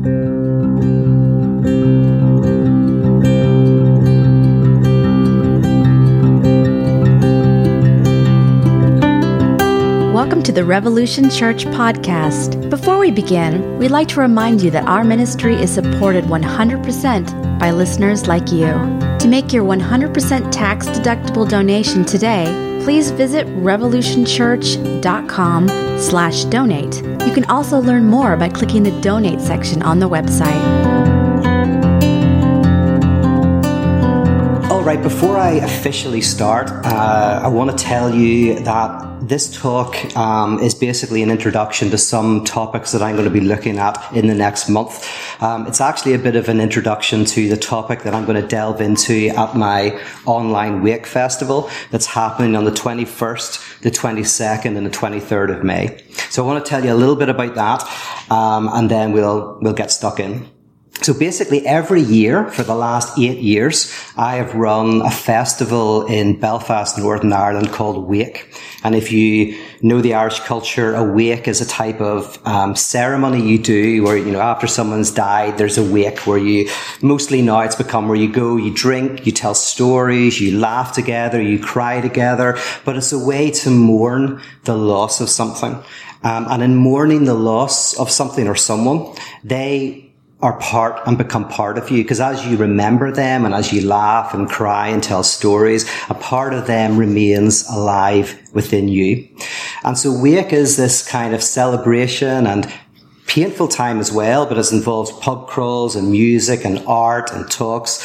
Welcome to the Revolution Church podcast. Before we begin, we'd like to remind you that our ministry is supported 100% by listeners like you. To make your 100% tax deductible donation today, please visit revolutionchurch.com slash donate. You can also learn more by clicking the donate section on the website. All right, before I officially start, uh, I want to tell you that this talk um, is basically an introduction to some topics that I'm going to be looking at in the next month. Um, it's actually a bit of an introduction to the topic that I'm going to delve into at my online Wake Festival that's happening on the 21st, the 22nd, and the 23rd of May. So I want to tell you a little bit about that, um, and then we'll we'll get stuck in. So basically every year for the last eight years, I have run a festival in Belfast, Northern Ireland called Wake. And if you know the Irish culture, a wake is a type of um, ceremony you do where, you know, after someone's died, there's a wake where you, mostly now it's become where you go, you drink, you tell stories, you laugh together, you cry together, but it's a way to mourn the loss of something. Um, and in mourning the loss of something or someone, they are part and become part of you. Because as you remember them and as you laugh and cry and tell stories, a part of them remains alive within you. And so Wake is this kind of celebration and painful time as well, but it involves pub crawls and music and art and talks.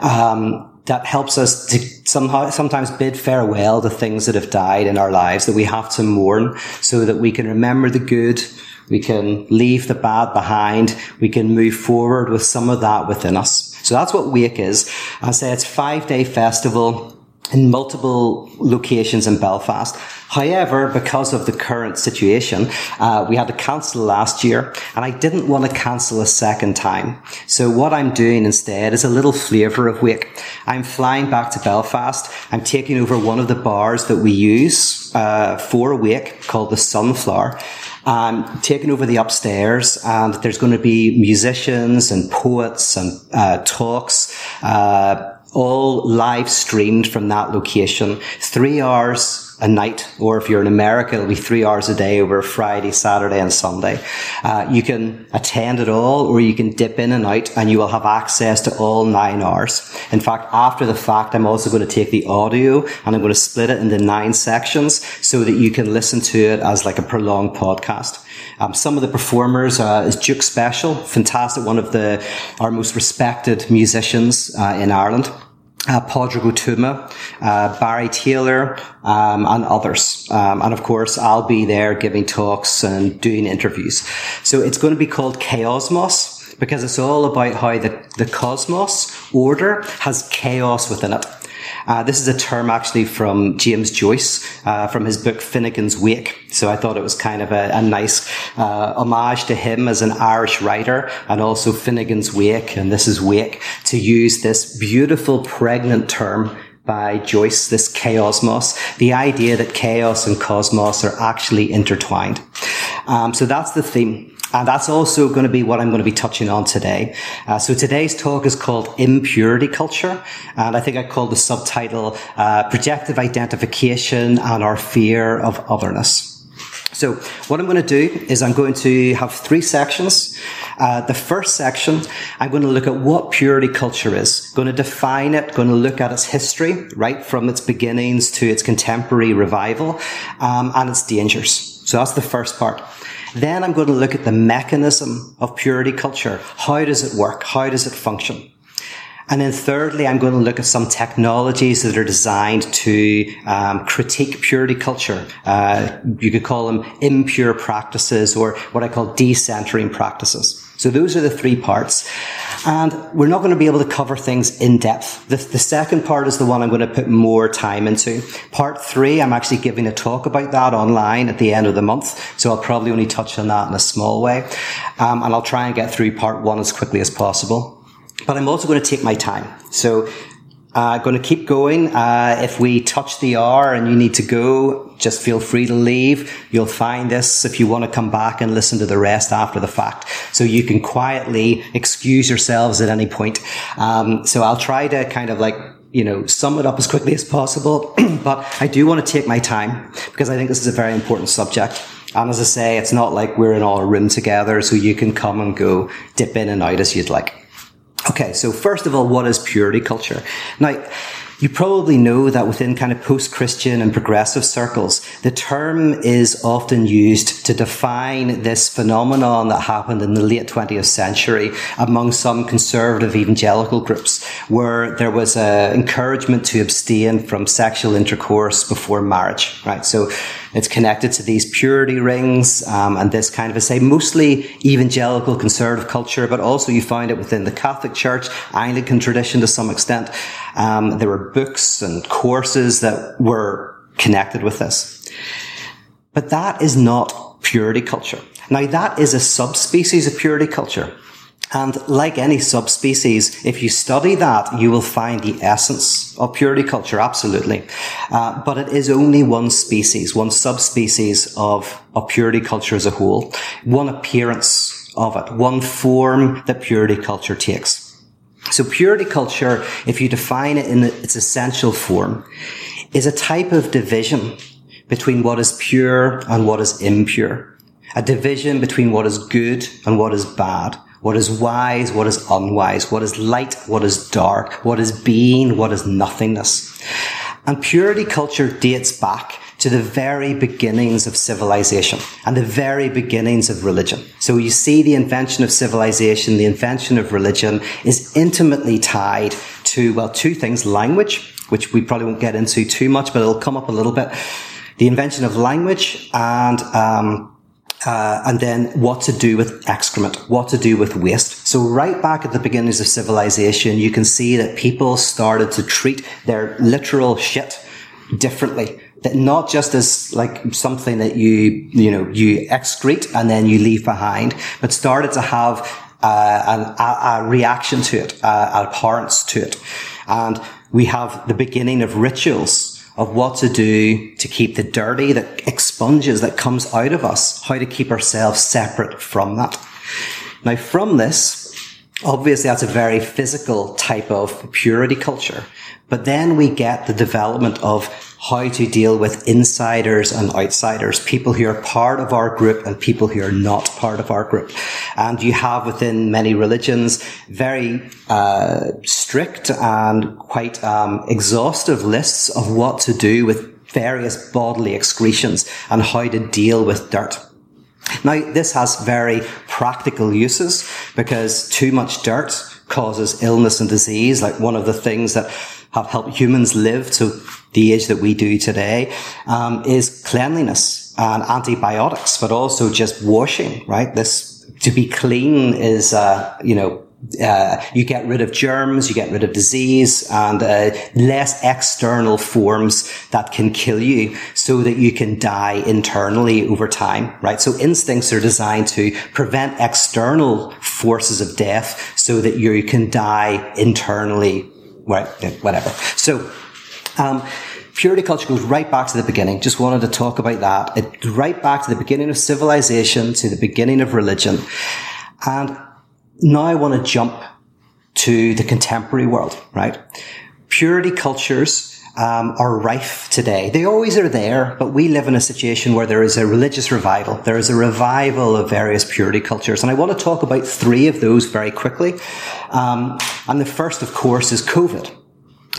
Um, that helps us to somehow sometimes bid farewell to things that have died in our lives that we have to mourn so that we can remember the good we can leave the bad behind. We can move forward with some of that within us. So that's what Wake is. I say it's five day festival in multiple locations in Belfast. However, because of the current situation, uh, we had to cancel last year, and I didn't want to cancel a second time. So what I'm doing instead is a little flavour of Wake. I'm flying back to Belfast. I'm taking over one of the bars that we use uh, for Wake called the Sunflower um, taking over the upstairs, and there's going to be musicians and poets and uh, talks. Uh, all live streamed from that location. Three hours a night, or if you're in America, it'll be three hours a day over Friday, Saturday, and Sunday. Uh, you can attend it all, or you can dip in and out, and you will have access to all nine hours. In fact, after the fact, I'm also going to take the audio and I'm going to split it into nine sections so that you can listen to it as like a prolonged podcast. Um, some of the performers uh, is Duke Special, fantastic, one of the our most respected musicians uh, in Ireland uh, Pádraig Ó uh, Barry Taylor, um, and others. Um, and of course, I'll be there giving talks and doing interviews. So it's going to be called Chaosmos because it's all about how the, the cosmos order has chaos within it. Uh, this is a term actually from James Joyce uh, from his book Finnegan's Wake. So I thought it was kind of a, a nice uh, homage to him as an Irish writer and also Finnegan's Wake, and this is Wake, to use this beautiful pregnant term by Joyce, this chaosmos, the idea that chaos and cosmos are actually intertwined. Um, so that's the theme. And that's also going to be what I'm going to be touching on today. Uh, so today's talk is called Impurity Culture. And I think I called the subtitle uh, Projective Identification and Our Fear of Otherness. So what I'm going to do is I'm going to have three sections. Uh, the first section, I'm going to look at what purity culture is, going to define it, going to look at its history, right from its beginnings to its contemporary revival, um, and its dangers. So that's the first part. Then I'm going to look at the mechanism of purity culture. How does it work? How does it function? And then thirdly, I'm going to look at some technologies that are designed to um, critique purity culture. Uh, you could call them impure practices or what I call decentering practices. So those are the three parts. And we're not going to be able to cover things in depth. The, the, second part is the one I'm going to put more time into. Part three, I'm actually giving a talk about that online at the end of the month. So I'll probably only touch on that in a small way. Um, and I'll try and get through part one as quickly as possible. But I'm also going to take my time. So Uh, going to keep going. Uh, if we touch the hour and you need to go, just feel free to leave. You'll find this if you want to come back and listen to the rest after the fact. So you can quietly excuse yourselves at any point. Um, so I'll try to kind of like you know, sum it up as quickly as possible. but I do want to take my time because I think this is a very important subject. And as I say, it's not like we're in all a room together, so you can come and go, dip in and out as you'd like. Okay, so first of all, what is purity culture? Now, you probably know that within kind of post-Christian and progressive circles, the term is often used to define this phenomenon that happened in the late 20th century among some conservative evangelical groups, where there was an encouragement to abstain from sexual intercourse before marriage, right? So it's connected to these purity rings um, and this kind of a say mostly evangelical conservative culture, but also you find it within the Catholic Church, Anglican tradition to some extent. Um, there were books and courses that were connected with this. But that is not purity culture. Now that is a subspecies of purity culture. And like any subspecies, if you study that, you will find the essence of purity culture, absolutely. Uh, but it is only one species, one subspecies of, of purity culture as a whole, one appearance of it, one form that purity culture takes. So purity culture, if you define it in its essential form, is a type of division between what is pure and what is impure. A division between what is good and what is bad what is wise, what is unwise, what is light, what is dark, what is being, what is nothingness. And purity culture dates back to the very beginnings of civilization and the very beginnings of religion. So you see the invention of civilization, the invention of religion is intimately tied to, well, two things, language, which we probably won't get into too much, but it'll come up a little bit. The invention of language and, um, uh, and then what to do with excrement, what to do with waste. So right back at the beginnings of civilization, you can see that people started to treat their literal shit differently. That not just as like something that you, you know, you excrete and then you leave behind, but started to have uh, an, a, a, reaction to it, uh, an abhorrence to it. And we have the beginning of rituals of what to do to keep the dirty that expunges, that comes out of us, how to keep ourselves separate from that. Now, from this, obviously that's a very physical type of purity culture. But then we get the development of how to deal with insiders and outsiders, people who are part of our group and people who are not part of our group. And you have within many religions very uh, strict and quite um, exhaustive lists of what to do with various bodily excretions and how to deal with dirt. Now, this has very practical uses because too much dirt causes illness and disease. Like one of the things that have helped humans live to the age that we do today um, is cleanliness and antibiotics, but also just washing. Right, this to be clean is uh, you know uh, you get rid of germs, you get rid of disease and uh, less external forms that can kill you so that you can die internally over time, right? So instincts are designed to prevent external forces of death so that you can die internally, right? Whatever. So, um, purity culture goes right back to the beginning. Just wanted to talk about that. It right back to the beginning of civilization, to the beginning of religion. And now I want to jump to the contemporary world, right? Purity cultures um, are rife today. They always are there, but we live in a situation where there is a religious revival. There is a revival of various purity cultures. And I want to talk about three of those very quickly. Um, and the first, of course, is COVID.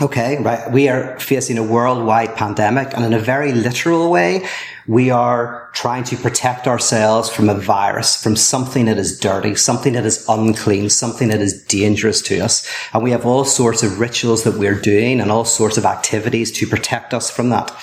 Okay, right. We are facing a worldwide pandemic and in a very literal way, we are trying to protect ourselves from a virus, from something that is dirty, something that is unclean, something that is dangerous to us. And we have all sorts of rituals that we're doing and all sorts of activities to protect us from that.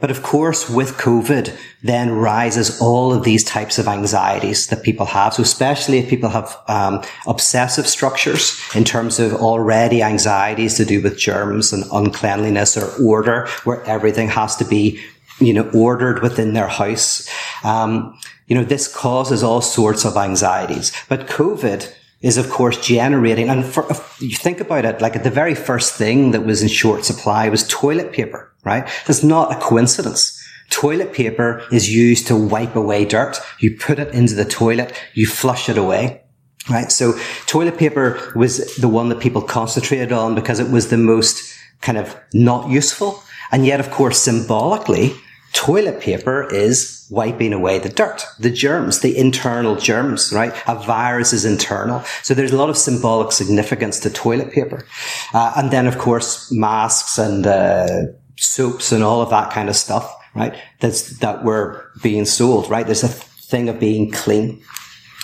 But of course, with COVID, then rises all of these types of anxieties that people have. So especially if people have um, obsessive structures in terms of already anxieties to do with germs and uncleanliness or order, where everything has to be, you know, ordered within their house. Um, you know, this causes all sorts of anxieties. But COVID is of course generating, and for, you think about it, like the very first thing that was in short supply was toilet paper, right? It's not a coincidence. Toilet paper is used to wipe away dirt. You put it into the toilet, you flush it away. Right. So toilet paper was the one that people concentrated on because it was the most kind of not useful. And yet, of course, symbolically, toilet paper is wiping away the dirt, the germs, the internal germs, right? A virus is internal. So there's a lot of symbolic significance to toilet paper. Uh, and then, of course, masks and, uh, soaps and all of that kind of stuff, right? That's, that were being sold, right? There's a thing of being clean.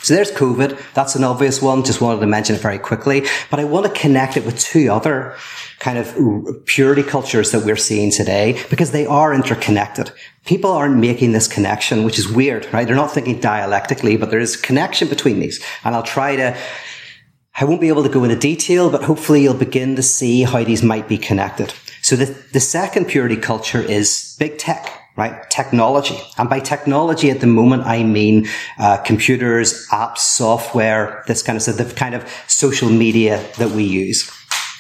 So there's COVID. That's an obvious one. Just wanted to mention it very quickly. But I want to connect it with two other kind of purity cultures that we're seeing today because they are interconnected. People aren't making this connection, which is weird, right? They're not thinking dialectically, but there is a connection between these. And I'll try to, I won't be able to go into detail, but hopefully you'll begin to see how these might be connected. So the, the second purity culture is big tech right? Technology. And by technology at the moment, I mean uh, computers, apps, software, this kind of stuff, the kind of social media that we use,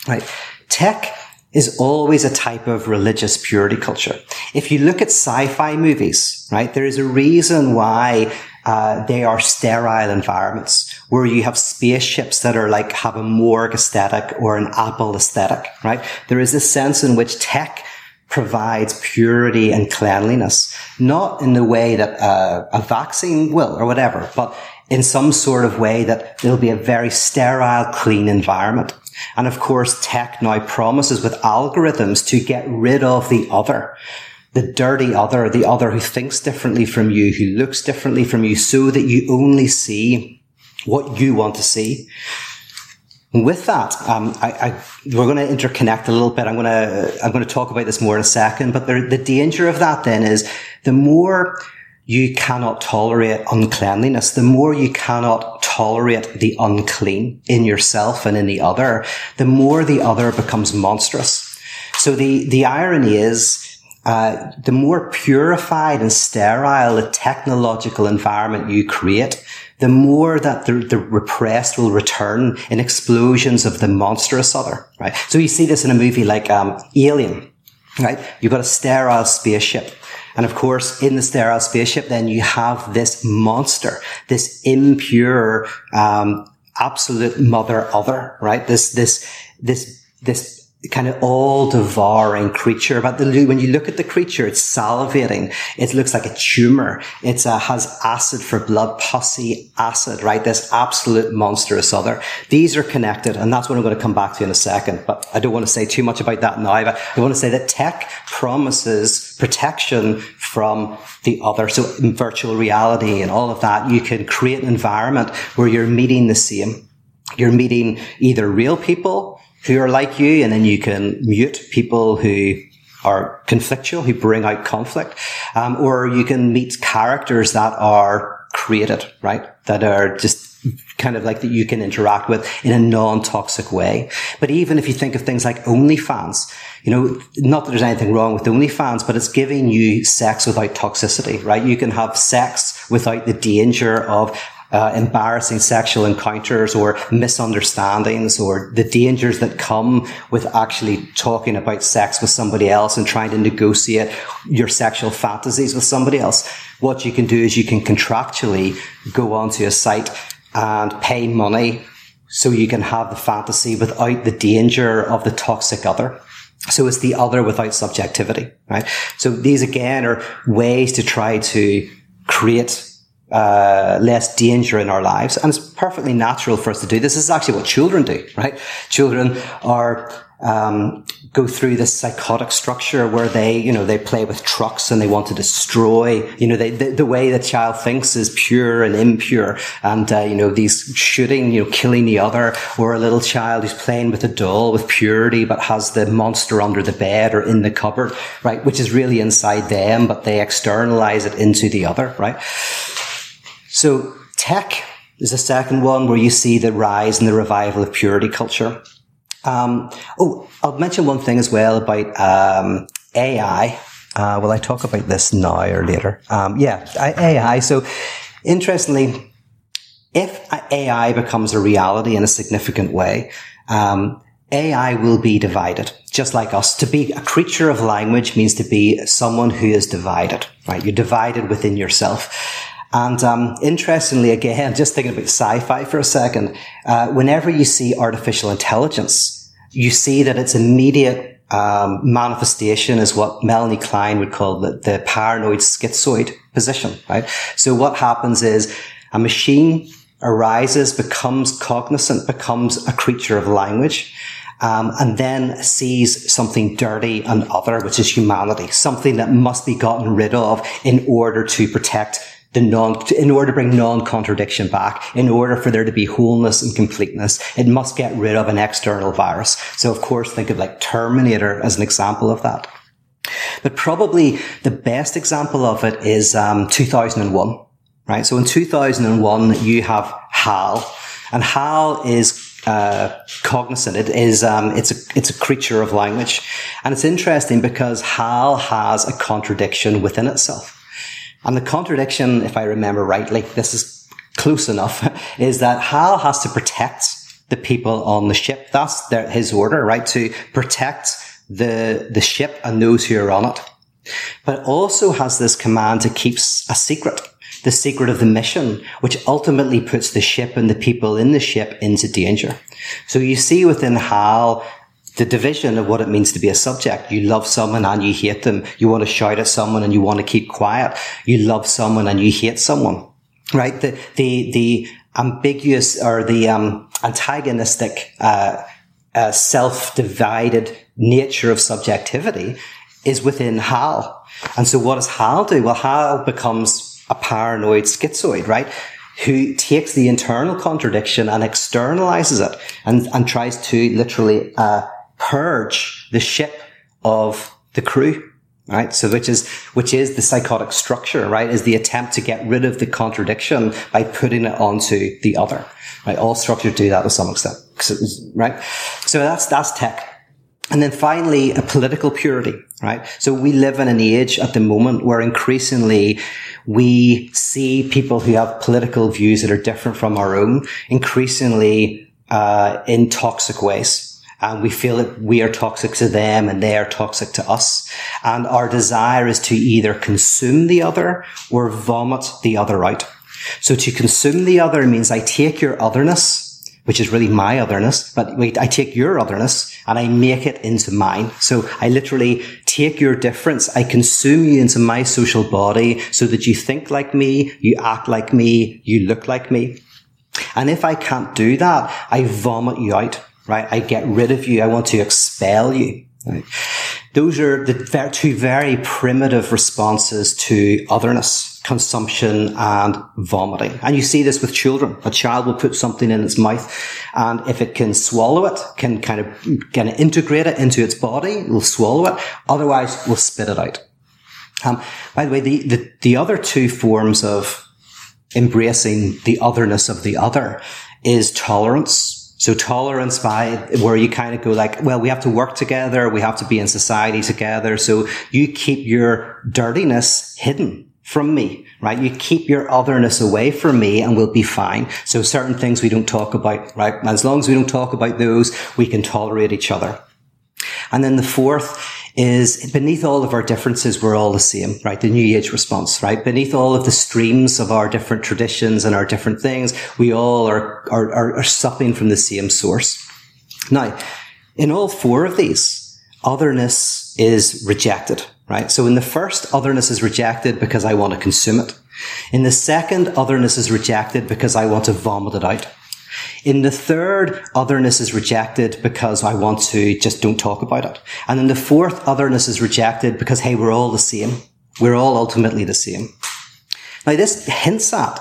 right? Tech is always a type of religious purity culture. If you look at sci-fi movies, right, there is a reason why uh, they are sterile environments where you have spaceships that are like have a morgue aesthetic or an Apple aesthetic, right? There is a sense in which tech provides purity and cleanliness, not in the way that uh, a vaccine will or whatever, but in some sort of way that there'll be a very sterile, clean environment. And of course, tech now promises with algorithms to get rid of the other. The dirty other, the other who thinks differently from you, who looks differently from you, so that you only see what you want to see with that, um, I, I, we're going to interconnect a little bit. I'm going to I'm going to talk about this more in a second. But the, the danger of that then is the more you cannot tolerate uncleanliness, the more you cannot tolerate the unclean in yourself and in the other, the more the other becomes monstrous. So the the irony is. Uh, the more purified and sterile the technological environment you create, the more that the, the repressed will return in explosions of the monstrous other, right? So you see this in a movie like, um, Alien, right? You've got a sterile spaceship. And of course, in the sterile spaceship, then you have this monster, this impure, um, absolute mother other, right? This, this, this, this kind of all devouring creature. But the, when you look at the creature, it's salivating. It looks like a tumor. It uh, has acid for blood, pussy acid, right? This absolute monstrous other. These are connected. And that's what I'm going to come back to in a second. But I don't want to say too much about that now. But I want to say that tech promises protection from the other. So in virtual reality and all of that, you can create an environment where you're meeting the same. You're meeting either real people who are like you, and then you can mute people who are conflictual, who bring out conflict, um, or you can meet characters that are created, right? That are just kind of like that you can interact with in a non-toxic way. But even if you think of things like OnlyFans, you know, not that there's anything wrong with OnlyFans, but it's giving you sex without toxicity, right? You can have sex without the danger of uh, embarrassing sexual encounters or misunderstandings or the dangers that come with actually talking about sex with somebody else and trying to negotiate your sexual fantasies with somebody else. What you can do is you can contractually go onto a site and pay money so you can have the fantasy without the danger of the toxic other. So it's the other without subjectivity, right? So these again are ways to try to create uh, less danger in our lives. And it's perfectly natural for us to do this. This is actually what children do, right? Children are, um, go through this psychotic structure where they, you know, they play with trucks and they want to destroy, you know, they, the, the, way the child thinks is pure and impure. And, uh, you know, these shooting, you know, killing the other or a little child who's playing with a doll with purity, but has the monster under the bed or in the cupboard, right? Which is really inside them, but they externalize it into the other, right? So tech is the second one where you see the rise and the revival of purity culture. Um, oh, I'll mention one thing as well about um, AI. Uh, will I talk about this now or later? Um, yeah, AI. So interestingly, if AI becomes a reality in a significant way, um, AI will be divided, just like us. To be a creature of language means to be someone who is divided, right? You're divided within yourself. And um, interestingly, again, just thinking about sci-fi for a second, uh, whenever you see artificial intelligence, you see that its immediate um, manifestation is what Melanie Klein would call the, the paranoid schizoid position, right? So what happens is a machine arises, becomes cognizant, becomes a creature of language, um, and then sees something dirty and other, which is humanity, something that must be gotten rid of in order to protect the non, in order to bring non-contradiction back, in order for there to be wholeness and completeness, it must get rid of an external virus. So of course, think of like Terminator as an example of that. But probably the best example of it is um, 2001, right? So in 2001, you have HAL, and HAL is uh, cognizant. It is um, it's a it's a creature of language, and it's interesting because HAL has a contradiction within itself. And the contradiction, if I remember rightly, this is close enough, is that Hal has to protect the people on the ship. That's their, his order, right? To protect the, the ship and those who are on it. But also has this command to keep a secret, the secret of the mission, which ultimately puts the ship and the people in the ship into danger. So you see within Hal the division of what it means to be a subject. You love someone and you hate them. You want to shout at someone and you want to keep quiet. You love someone and you hate someone, right? The, the, the ambiguous or the, um, antagonistic, uh, uh, self-divided nature of subjectivity is within Hal. And so what does Hal do? Well, Hal becomes a paranoid schizoid, right? Who takes the internal contradiction and externalizes it and, and tries to literally, uh, purge the ship of the crew. Right. So which is, which is the psychotic structure, right? Is the attempt to get rid of the contradiction by putting it onto the other. Right. All structures do that to some extent. Right. So that's, that's tech. And then finally, a political purity, right? So we live in an age at the moment where increasingly we see people who have political views that are different from our own, increasingly uh, in toxic ways and we feel that we are toxic to them and they are toxic to us. And our desire is to either consume the other or vomit the other out. So to consume the other means I take your otherness, which is really my otherness, but wait, I take your otherness and I make it into mine. So I literally take your difference. I consume you into my social body so that you think like me, you act like me, you look like me. And if I can't do that, I vomit you out right? I get rid of you. I want to expel you. Right? Those are the two very primitive responses to otherness, consumption and vomiting. And you see this with children. A child will put something in its mouth and if it can swallow it, can kind of, of integrate it into its body, it will swallow it. Otherwise, will spit it out. Um, by the way, the, the, the other two forms of embracing the otherness of the other is tolerance so tolerance by where you kind of go like, well, we have to work together. We have to be in society together. So you keep your dirtiness hidden from me, right? You keep your otherness away from me and we'll be fine. So certain things we don't talk about, right? As long as we don't talk about those, we can tolerate each other. And then the fourth is beneath all of our differences, we're all the same, right? The new age response, right? Beneath all of the streams of our different traditions and our different things, we all are, are, are, are supping from the same source. Now, in all four of these, otherness is rejected, right? So in the first, otherness is rejected because I want to consume it. In the second, otherness is rejected because I want to vomit it out. In the third, otherness is rejected because I want to just don't talk about it. And in the fourth, otherness is rejected because, hey, we're all the same. We're all ultimately the same. Now, this hints at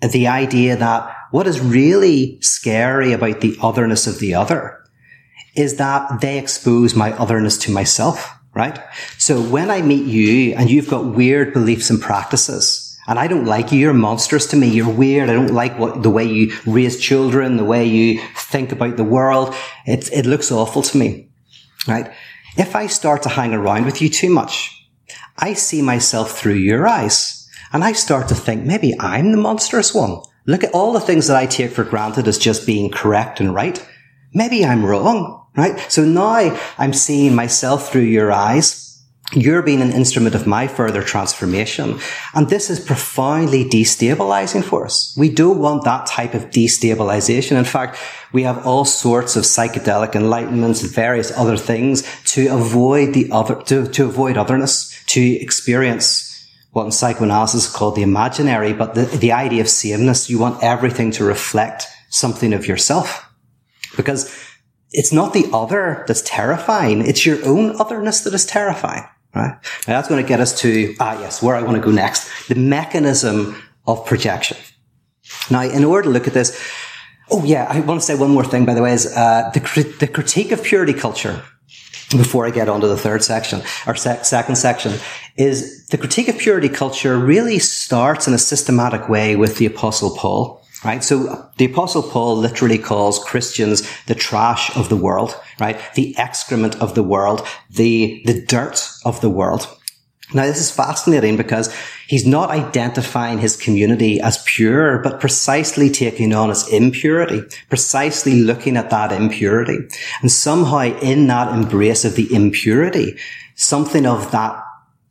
the idea that what is really scary about the otherness of the other is that they expose my otherness to myself, right? So when I meet you and you've got weird beliefs and practices, and I don't like you. You're monstrous to me. You're weird. I don't like what the way you raise children, the way you think about the world. It, it looks awful to me. Right? If I start to hang around with you too much, I see myself through your eyes and I start to think maybe I'm the monstrous one. Look at all the things that I take for granted as just being correct and right. Maybe I'm wrong, right? So now I'm seeing myself through your eyes. You're being an instrument of my further transformation. And this is profoundly destabilizing for us. We don't want that type of destabilization. In fact, we have all sorts of psychedelic enlightenments and various other things to avoid the other, to, to avoid otherness, to experience what in psychoanalysis is called the imaginary, but the, the idea of sameness, you want everything to reflect something of yourself. Because it's not the other that's terrifying, it's your own otherness that is terrifying. Right? Now that's going to get us to, ah, yes, where I want to go next. The mechanism of projection. Now, in order to look at this, oh yeah, I want to say one more thing, by the way, is uh, the, the critique of purity culture before I get on to the third section or se- second section is the critique of purity culture really starts in a systematic way with the apostle Paul. Right. So uh, the apostle Paul literally calls Christians the trash of the world, right? The excrement of the world, the, the dirt of the world. Now, this is fascinating because he's not identifying his community as pure, but precisely taking on its impurity, precisely looking at that impurity. And somehow in that embrace of the impurity, something of that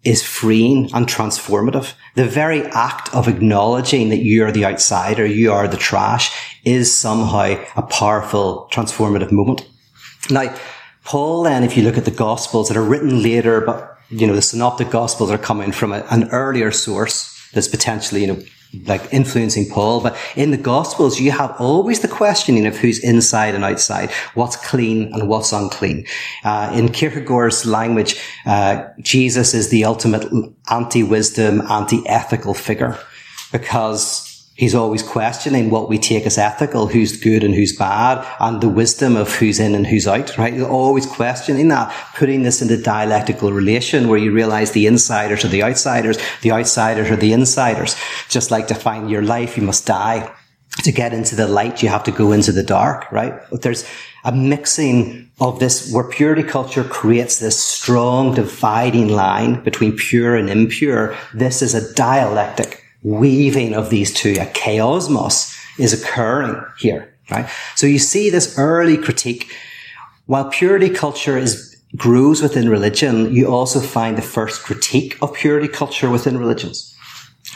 is freeing and transformative. The very act of acknowledging that you are the outsider, you are the trash is somehow a powerful transformative moment. Now, Paul then, if you look at the gospels that are written later, but you know, the synoptic gospels are coming from a, an earlier source that's potentially, you know, like influencing Paul. But in the gospels, you have always the questioning of who's inside and outside, what's clean and what's unclean. Uh, in Kierkegaard's language, uh, Jesus is the ultimate anti-wisdom, anti-ethical figure because He's always questioning what we take as ethical, who's good and who's bad, and the wisdom of who's in and who's out, right? He's always questioning that, putting this into dialectical relation where you realize the insiders are the outsiders, the outsiders are the insiders. Just like to find your life, you must die. To get into the light, you have to go into the dark, right? There's a mixing of this where purity culture creates this strong dividing line between pure and impure. This is a dialectic weaving of these two, a chaosmos is occurring here, right? So you see this early critique. While purity culture is grows within religion, you also find the first critique of purity culture within religions.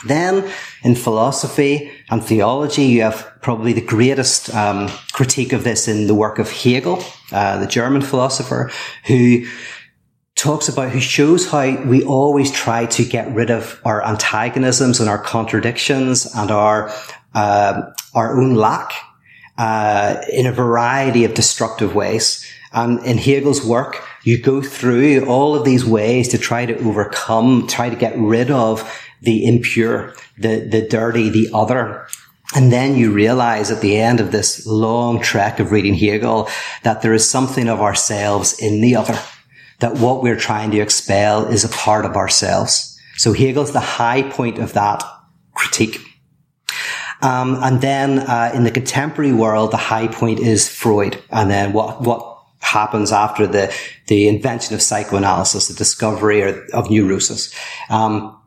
Then in philosophy and theology, you have probably the greatest um, critique of this in the work of Hegel, uh, the German philosopher, who talks about, who shows how we always try to get rid of our antagonisms and our contradictions and our, uh, our own lack, uh, in a variety of destructive ways. And in Hegel's work, you go through all of these ways to try to overcome, try to get rid of the impure, the, the dirty, the other. And then you realize at the end of this long trek of reading Hegel that there is something of ourselves in the other that what we're trying to expel is a part of ourselves. So Hegel's the high point of that critique. Um, and then uh, in the contemporary world, the high point is Freud. And then what what happens after the the invention of psychoanalysis, the discovery of neurosis. Um,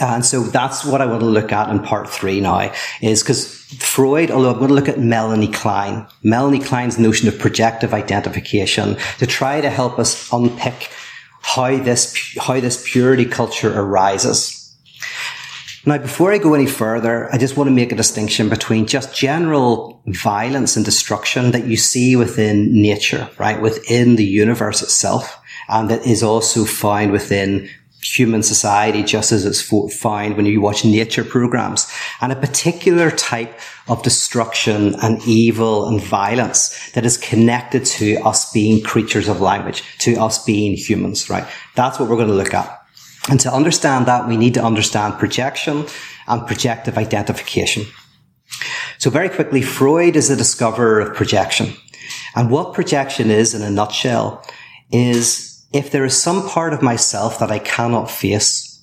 and so that's what I want to look at in part three now is because Freud, although I'm going to look at Melanie Klein, Melanie Klein's notion of projective identification to try to help us unpick how this, how this purity culture arises. Now, before I go any further, I just want to make a distinction between just general violence and destruction that you see within nature, right? Within the universe itself. And that is also found within human society just as it's found when you watch nature programs and a particular type of destruction and evil and violence that is connected to us being creatures of language, to us being humans, right? That's what we're going to look at. And to understand that, we need to understand projection and projective identification. So very quickly, Freud is the discoverer of projection. And what projection is in a nutshell is if there is some part of myself that I cannot face,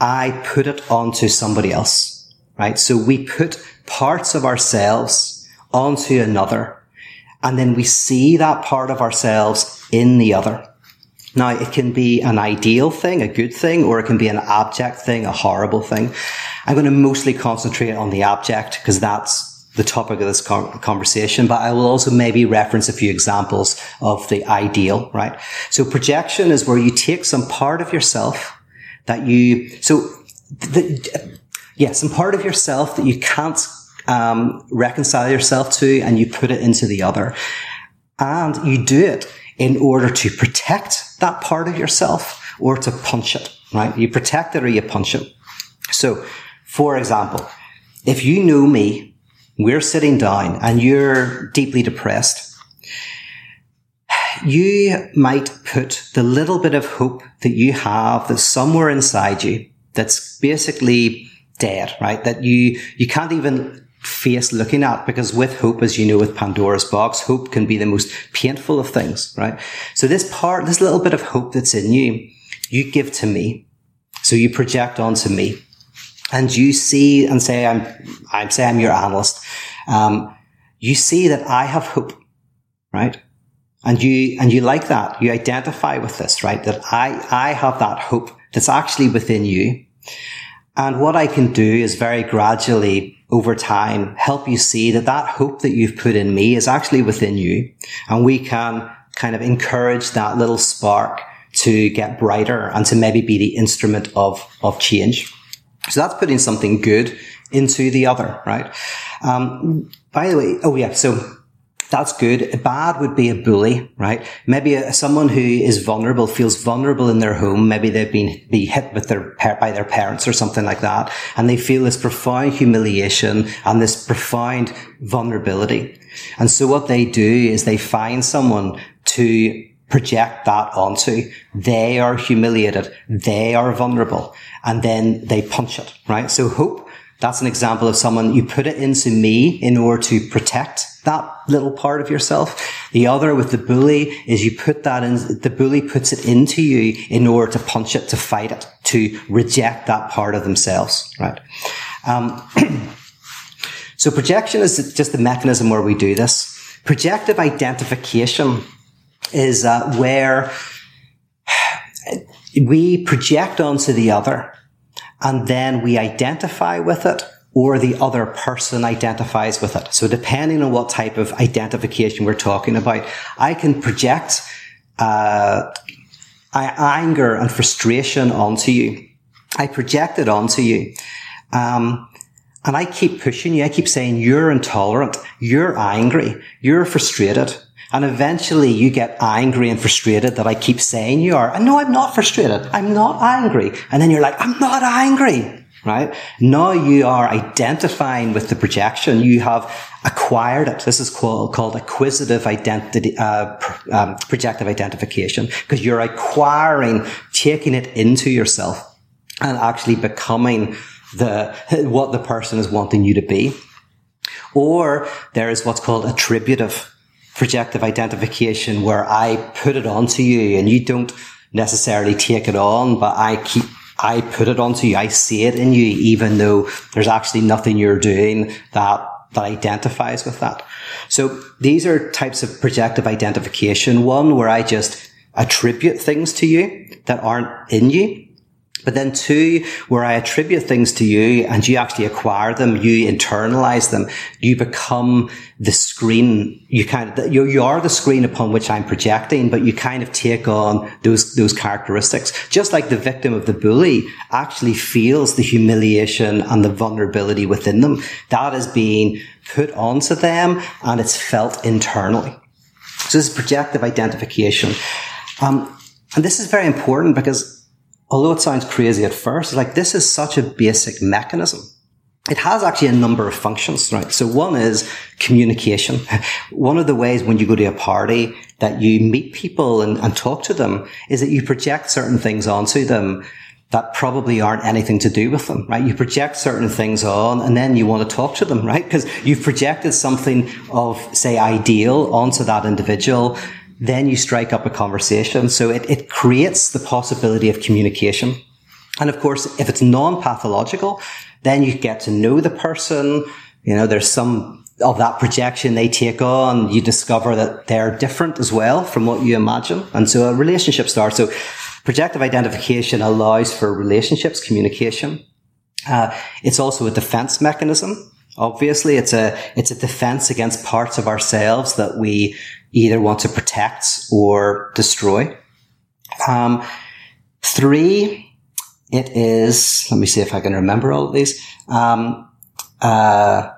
I put it onto somebody else, right? So we put parts of ourselves onto another and then we see that part of ourselves in the other. Now, it can be an ideal thing, a good thing, or it can be an abject thing, a horrible thing. I'm going to mostly concentrate on the abject because that's the topic of this conversation, but I will also maybe reference a few examples of the ideal, right? So projection is where you take some part of yourself that you, so the, yeah, some part of yourself that you can't um, reconcile yourself to and you put it into the other. And you do it in order to protect that part of yourself or to punch it, right? You protect it or you punch it. So, for example, if you know me, we're sitting down and you're deeply depressed, you might put the little bit of hope that you have that's somewhere inside you that's basically dead, right? That you, you can't even face looking at because with hope, as you know, with Pandora's box, hope can be the most painful of things, right? So this part, this little bit of hope that's in you, you give to me. So you project onto me and you see and say, I'm, I'm say I'm your analyst. Um, you see that I have hope, right? And you, and you like that. You identify with this, right? That I, I have that hope that's actually within you. And what I can do is very gradually over time help you see that that hope that you've put in me is actually within you. And we can kind of encourage that little spark to get brighter and to maybe be the instrument of, of change. So that's putting something good into the other, right? Um, by the way, oh yeah, so that's good. Bad would be a bully, right? Maybe a, someone who is vulnerable feels vulnerable in their home. Maybe they've been be hit with their by their parents or something like that, and they feel this profound humiliation and this profound vulnerability. And so what they do is they find someone to project that onto. They are humiliated. They are vulnerable. And then they punch it, right? So hope that's an example of someone you put it into me in order to protect that little part of yourself. The other with the bully is you put that in, the bully puts it into you in order to punch it, to fight it, to reject that part of themselves, right? Um, so projection is just the mechanism where we do this. Projective identification is uh, where we project onto the other and then we identify with it or the other person identifies with it. So depending on what type of identification we're talking about, I can project uh, anger and frustration onto you. I project it onto you. Um, and I keep pushing you. I keep saying, you're intolerant. You're angry. You're frustrated. And eventually you get angry and frustrated that I keep saying you are. And no, I'm not frustrated. I'm not angry. And then you're like, I'm not angry, right? Now you are identifying with the projection. You have acquired it. This is called, called acquisitive identity, uh, um, projective identification because you're acquiring, taking it into yourself and actually becoming the, what the person is wanting you to be. Or there is what's called attributive projective identification where I put it onto you and you don't necessarily take it on, but I keep, I put it onto you. I see it in you, even though there's actually nothing you're doing that, that identifies with that. So these are types of projective identification. One where I just attribute things to you that aren't in you. But then two, where I attribute things to you and you actually acquire them, you internalize them, you become the screen, you kind of, you, you are the screen upon which I'm projecting, but you kind of take on those, those characteristics. Just like the victim of the bully actually feels the humiliation and the vulnerability within them. That is being put onto them and it's felt internally. So this is projective identification. Um, and this is very important because although it sounds crazy at first, like this is such a basic mechanism. It has actually a number of functions, right? So one is communication. One of the ways when you go to a party that you meet people and, and talk to them is that you project certain things onto them that probably aren't anything to do with them, right? You project certain things on and then you want to talk to them, right? Because you've projected something of, say, ideal onto that individual then you strike up a conversation. So it, it creates the possibility of communication. And of course, if it's non-pathological, then you get to know the person. You know, there's some of that projection they take on, you discover that they're different as well from what you imagine. And so a relationship starts. So projective identification allows for relationships, communication. Uh, it's also a defense mechanism. Obviously, it's a, it's a defense against parts of ourselves that we either want to protect or destroy. Um, three, it is, let me see if I can remember all of these. Um, uh,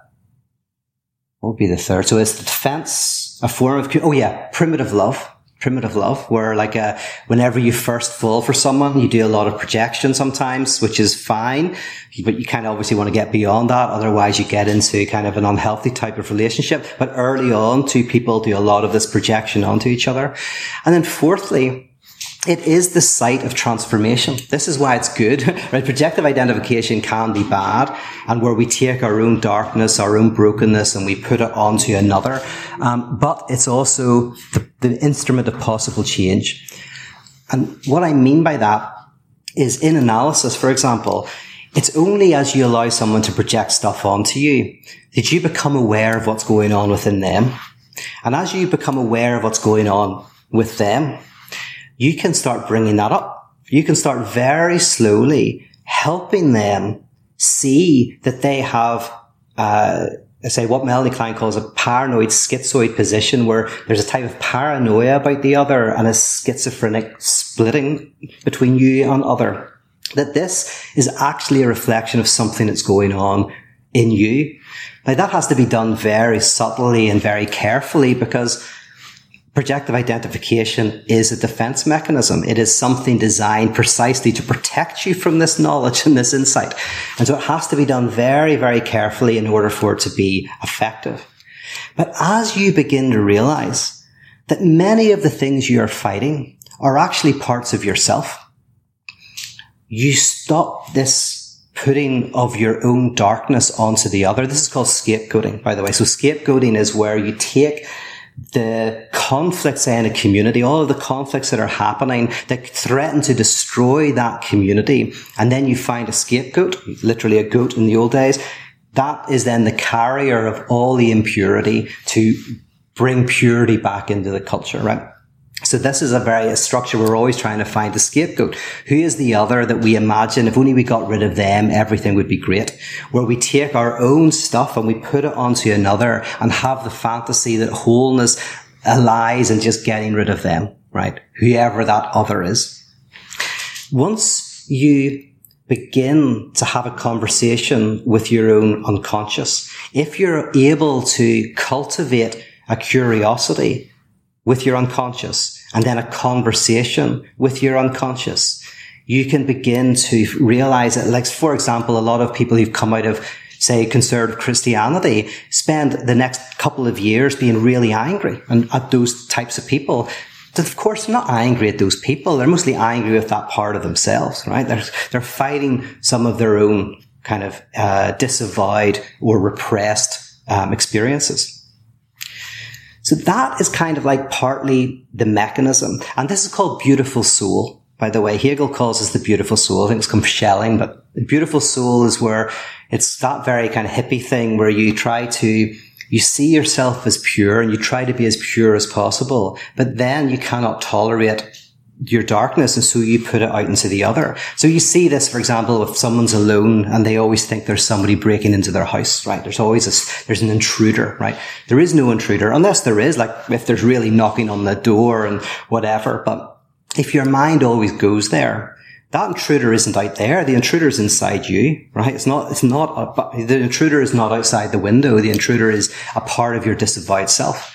what would be the third? So it's the defense, a form of, oh yeah, primitive love. Primitive love, where like, uh, whenever you first fall for someone, you do a lot of projection sometimes, which is fine, but you kind of obviously want to get beyond that. Otherwise you get into kind of an unhealthy type of relationship. But early on, two people do a lot of this projection onto each other. And then fourthly, it is the site of transformation. This is why it's good, right? Projective identification can be bad, and where we take our own darkness, our own brokenness, and we put it onto another. Um, but it's also the, the instrument of possible change. And what I mean by that is in analysis, for example, it's only as you allow someone to project stuff onto you that you become aware of what's going on within them. And as you become aware of what's going on with them, you can start bringing that up. You can start very slowly helping them see that they have, uh, say what Melanie Klein calls a paranoid schizoid position where there's a type of paranoia about the other and a schizophrenic splitting between you and other. That this is actually a reflection of something that's going on in you. Now that has to be done very subtly and very carefully because projective identification is a defense mechanism. It is something designed precisely to protect you from this knowledge and this insight. And so it has to be done very, very carefully in order for it to be effective. But as you begin to realize that many of the things you are fighting are actually parts of yourself, you stop this putting of your own darkness onto the other. This is called scapegoating, by the way. So scapegoating is where you take the conflicts in a community, all of the conflicts that are happening that threaten to destroy that community. And then you find a scapegoat, literally a goat in the old days. That is then the carrier of all the impurity to bring purity back into the culture, right? So this is a very a structure we're always trying to find the scapegoat. Who is the other that we imagine if only we got rid of them, everything would be great? Where we take our own stuff and we put it onto another and have the fantasy that wholeness lies in just getting rid of them, right? Whoever that other is. Once you begin to have a conversation with your own unconscious, if you're able to cultivate a curiosity with your unconscious and then a conversation with your unconscious, you can begin to realize that, like, for example, a lot of people who've come out of say conservative Christianity spend the next couple of years being really angry and at those types of people. But Of course, they're not angry at those people. They're mostly angry with that part of themselves, right? They're, they're fighting some of their own kind of, uh, disavowed or repressed, um, experiences. So that is kind of like partly the mechanism. And this is called beautiful soul. By the way, Hegel calls this the beautiful soul. I think it's from Schelling, but the beautiful soul is where it's that very kind of hippie thing where you try to, you see yourself as pure and you try to be as pure as possible, but then you cannot tolerate your darkness and so you put it out into the other. So you see this, for example, if someone's alone and they always think there's somebody breaking into their house, right? There's always a, there's an intruder, right? There is no intruder unless there is, like if there's really knocking on the door and whatever. But if your mind always goes there, that intruder isn't out there. The intruder is inside you, right? It's not, it's not, a, the intruder is not outside the window. The intruder is a part of your disavowed self.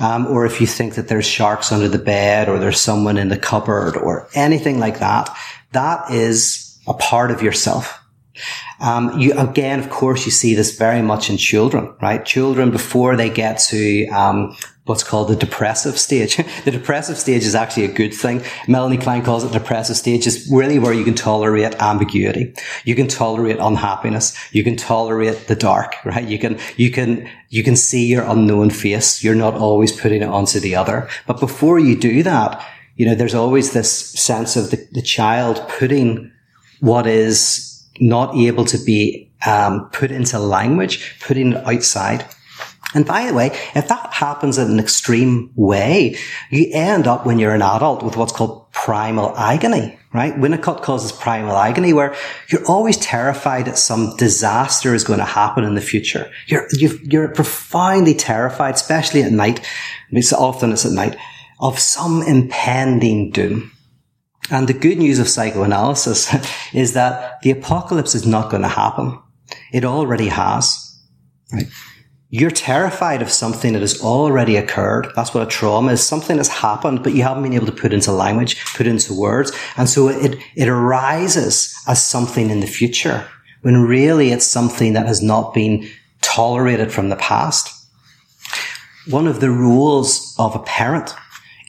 Um, or if you think that there's sharks under the bed or there's someone in the cupboard or anything like that, that is a part of yourself. Um, you again, of course, you see this very much in children, right? Children before they get to um, what's called the depressive stage. the depressive stage is actually a good thing. Melanie Klein calls it depressive stage. It's really where you can tolerate ambiguity. You can tolerate unhappiness. You can tolerate the dark, right? You can, you can, you can see your unknown face. You're not always putting it onto the other. But before you do that, you know, there's always this sense of the, the child putting what is not able to be um, put into language, putting it outside. And by the way, if that happens in an extreme way, you end up when you're an adult with what's called primal agony, right? Winnicott calls this primal agony where you're always terrified that some disaster is going to happen in the future. You're, you are profoundly terrified, especially at night. It's often it's at night of some impending doom. And the good news of psychoanalysis is that the apocalypse is not going to happen. It already has, right? You're terrified of something that has already occurred. That's what a trauma is. Something has happened, but you haven't been able to put into language, put into words. And so it, it arises as something in the future when really it's something that has not been tolerated from the past. One of the rules of a parent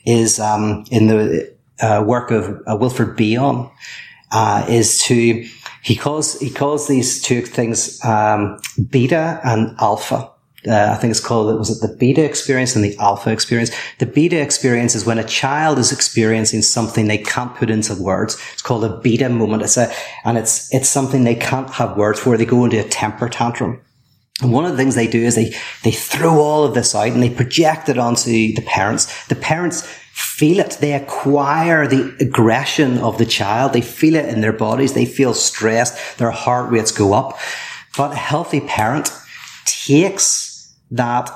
is um, in the uh, work of uh, Wilfred Bion uh, is to he calls he calls these two things um, beta and alpha. Uh, I think it's called, was it the beta experience and the alpha experience? The beta experience is when a child is experiencing something they can't put into words. It's called a beta moment. It's a, and it's, it's something they can't have words for. They go into a temper tantrum. And one of the things they do is they, they throw all of this out and they project it onto the parents. The parents feel it. They acquire the aggression of the child. They feel it in their bodies. They feel stressed. Their heart rates go up. But a healthy parent takes that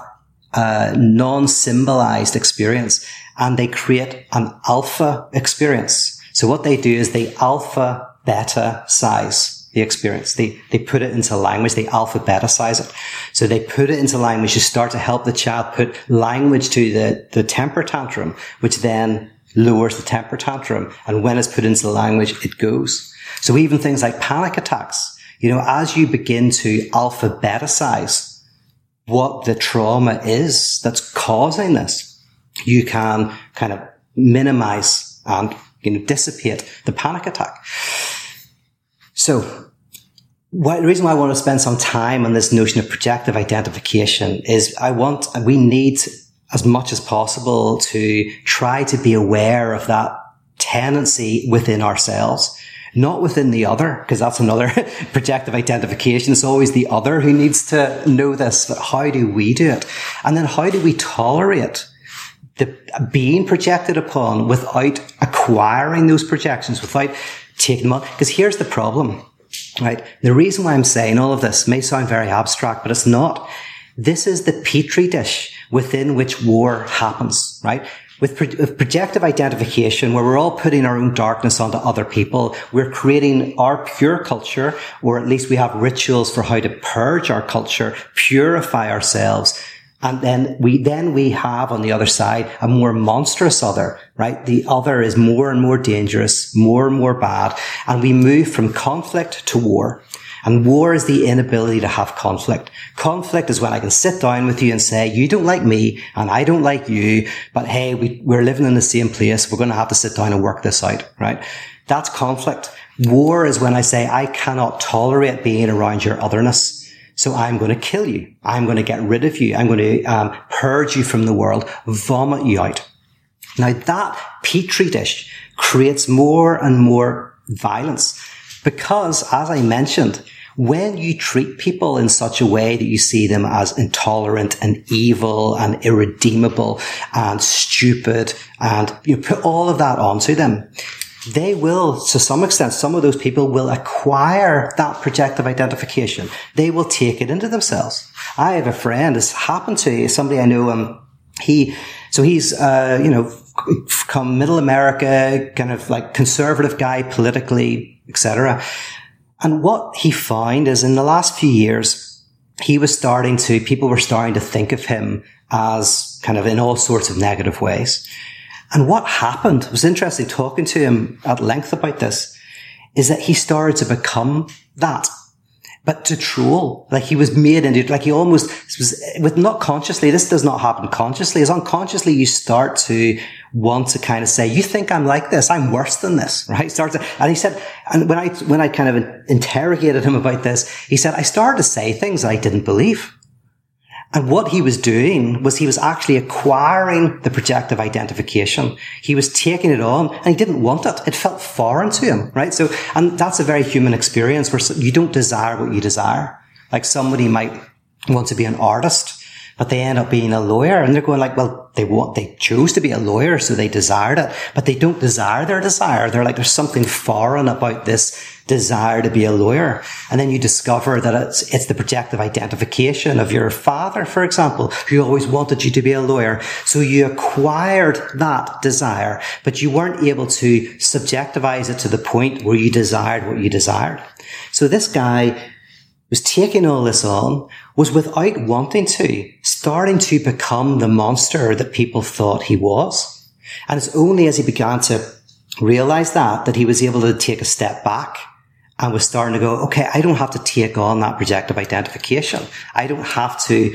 uh, non-symbolized experience and they create an alpha experience. So what they do is they alpha beta size the experience. They, they put it into language. They alphabetize it. So they put it into language to start to help the child put language to the, the temper tantrum, which then lowers the temper tantrum. And when it's put into language, it goes. So even things like panic attacks, you know, as you begin to alphabetize what the trauma is that's causing this, you can kind of minimize and, you know, dissipate the panic attack. So why, the reason why I want to spend some time on this notion of projective identification is I want, we need as much as possible to try to be aware of that tendency within ourselves, not within the other, because that's another projective identification. It's always the other who needs to know this. But how do we do it? And then how do we tolerate the being projected upon without acquiring those projections, without taking them on? Because here's the problem Right. The reason why I'm saying all of this may sound very abstract, but it's not. This is the petri dish within which war happens, right? With, pro- with, projective identification, where we're all putting our own darkness onto other people, we're creating our pure culture, or at least we have rituals for how to purge our culture, purify ourselves, and then we, then we have on the other side a more monstrous other, right? The other is more and more dangerous, more and more bad. And we move from conflict to war. And war is the inability to have conflict. Conflict is when I can sit down with you and say, you don't like me and I don't like you, but hey, we, we're living in the same place. We're going to have to sit down and work this out, right? That's conflict. War is when I say, I cannot tolerate being around your otherness. So I'm going to kill you. I'm going to get rid of you. I'm going to um, purge you from the world, vomit you out. Now that petri dish creates more and more violence because, as I mentioned, when you treat people in such a way that you see them as intolerant and evil and irredeemable and stupid and you put all of that onto them, they will, to some extent, some of those people will acquire that projective identification. They will take it into themselves. I have a friend, it's happened to somebody I know, um, he, so he's, uh, you know, come middle America, kind of like conservative guy politically, etc. And what he found is in the last few years, he was starting to, people were starting to think of him as kind of in all sorts of negative ways. And what happened it was interesting talking to him at length about this is that he started to become that. But to troll, like he was made into, like he almost was with not consciously, this does not happen consciously, as unconsciously you start to want to kind of say, you think I'm like this, I'm worse than this, right? Start to, and he said, and when I, when I kind of interrogated him about this, he said, I started to say things I didn't believe. And what he was doing was he was actually acquiring the projective identification. He was taking it on and he didn't want it. It felt foreign to him, right? So, and that's a very human experience where you don't desire what you desire. Like somebody might want to be an artist, but they end up being a lawyer and they're going like, well, they want, they chose to be a lawyer, so they desired it, but they don't desire their desire. They're like, there's something foreign about this desire to be a lawyer. And then you discover that it's, it's the projective identification of your father, for example, who always wanted you to be a lawyer. So you acquired that desire, but you weren't able to subjectivize it to the point where you desired what you desired. So this guy was taking all this on, was without wanting to, starting to become the monster that people thought he was. And it's only as he began to realize that, that he was able to take a step back and was starting to go, okay, I don't have to take on that projective identification. I don't have to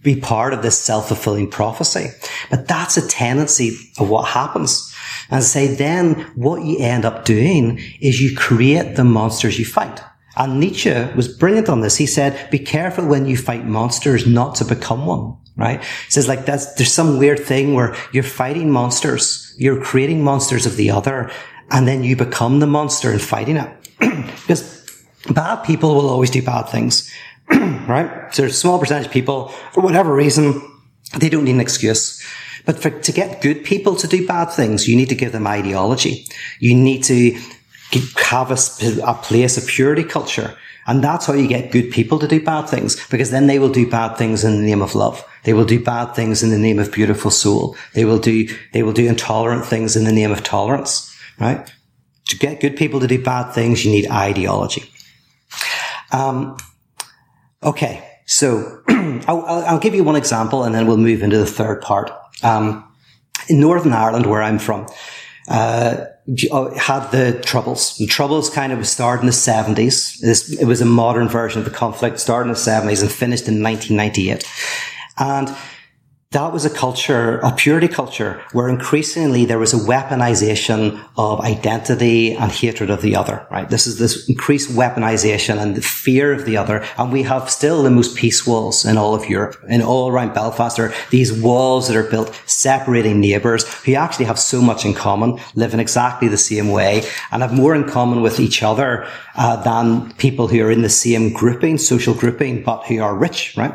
be part of this self-fulfilling prophecy. But that's a tendency of what happens. And say then what you end up doing is you create the monsters you fight. And Nietzsche was brilliant on this. He said, be careful when you fight monsters not to become one, right? He says like that's, there's some weird thing where you're fighting monsters. You're creating monsters of the other and then you become the monster in fighting it. because bad people will always do bad things, right? So there's a small percentage of people, for whatever reason, they don't need an excuse. But for, to get good people to do bad things, you need to give them ideology. You need to have a, a place, of purity culture. And that's how you get good people to do bad things, because then they will do bad things in the name of love. They will do bad things in the name of beautiful soul. They will do, they will do intolerant things in the name of tolerance, right? To get good people to do bad things, you need ideology. Um, okay. So I'll, I'll, give you one example and then we'll move into the third part. Um, in Northern Ireland, where I'm from, uh, Oh, had the Troubles. The Troubles kind of started in the 70s. This, it was a modern version of the conflict, started in the 70s and finished in 1998. And that was a culture, a purity culture, where increasingly there was a weaponization of identity and hatred of the other, right? This is this increased weaponization and the fear of the other. And we have still the most peace walls in all of Europe, in all around Belfast. Are these walls that are built separating neighbours who actually have so much in common, live in exactly the same way, and have more in common with each other uh, than people who are in the same grouping, social grouping, but who are rich, right?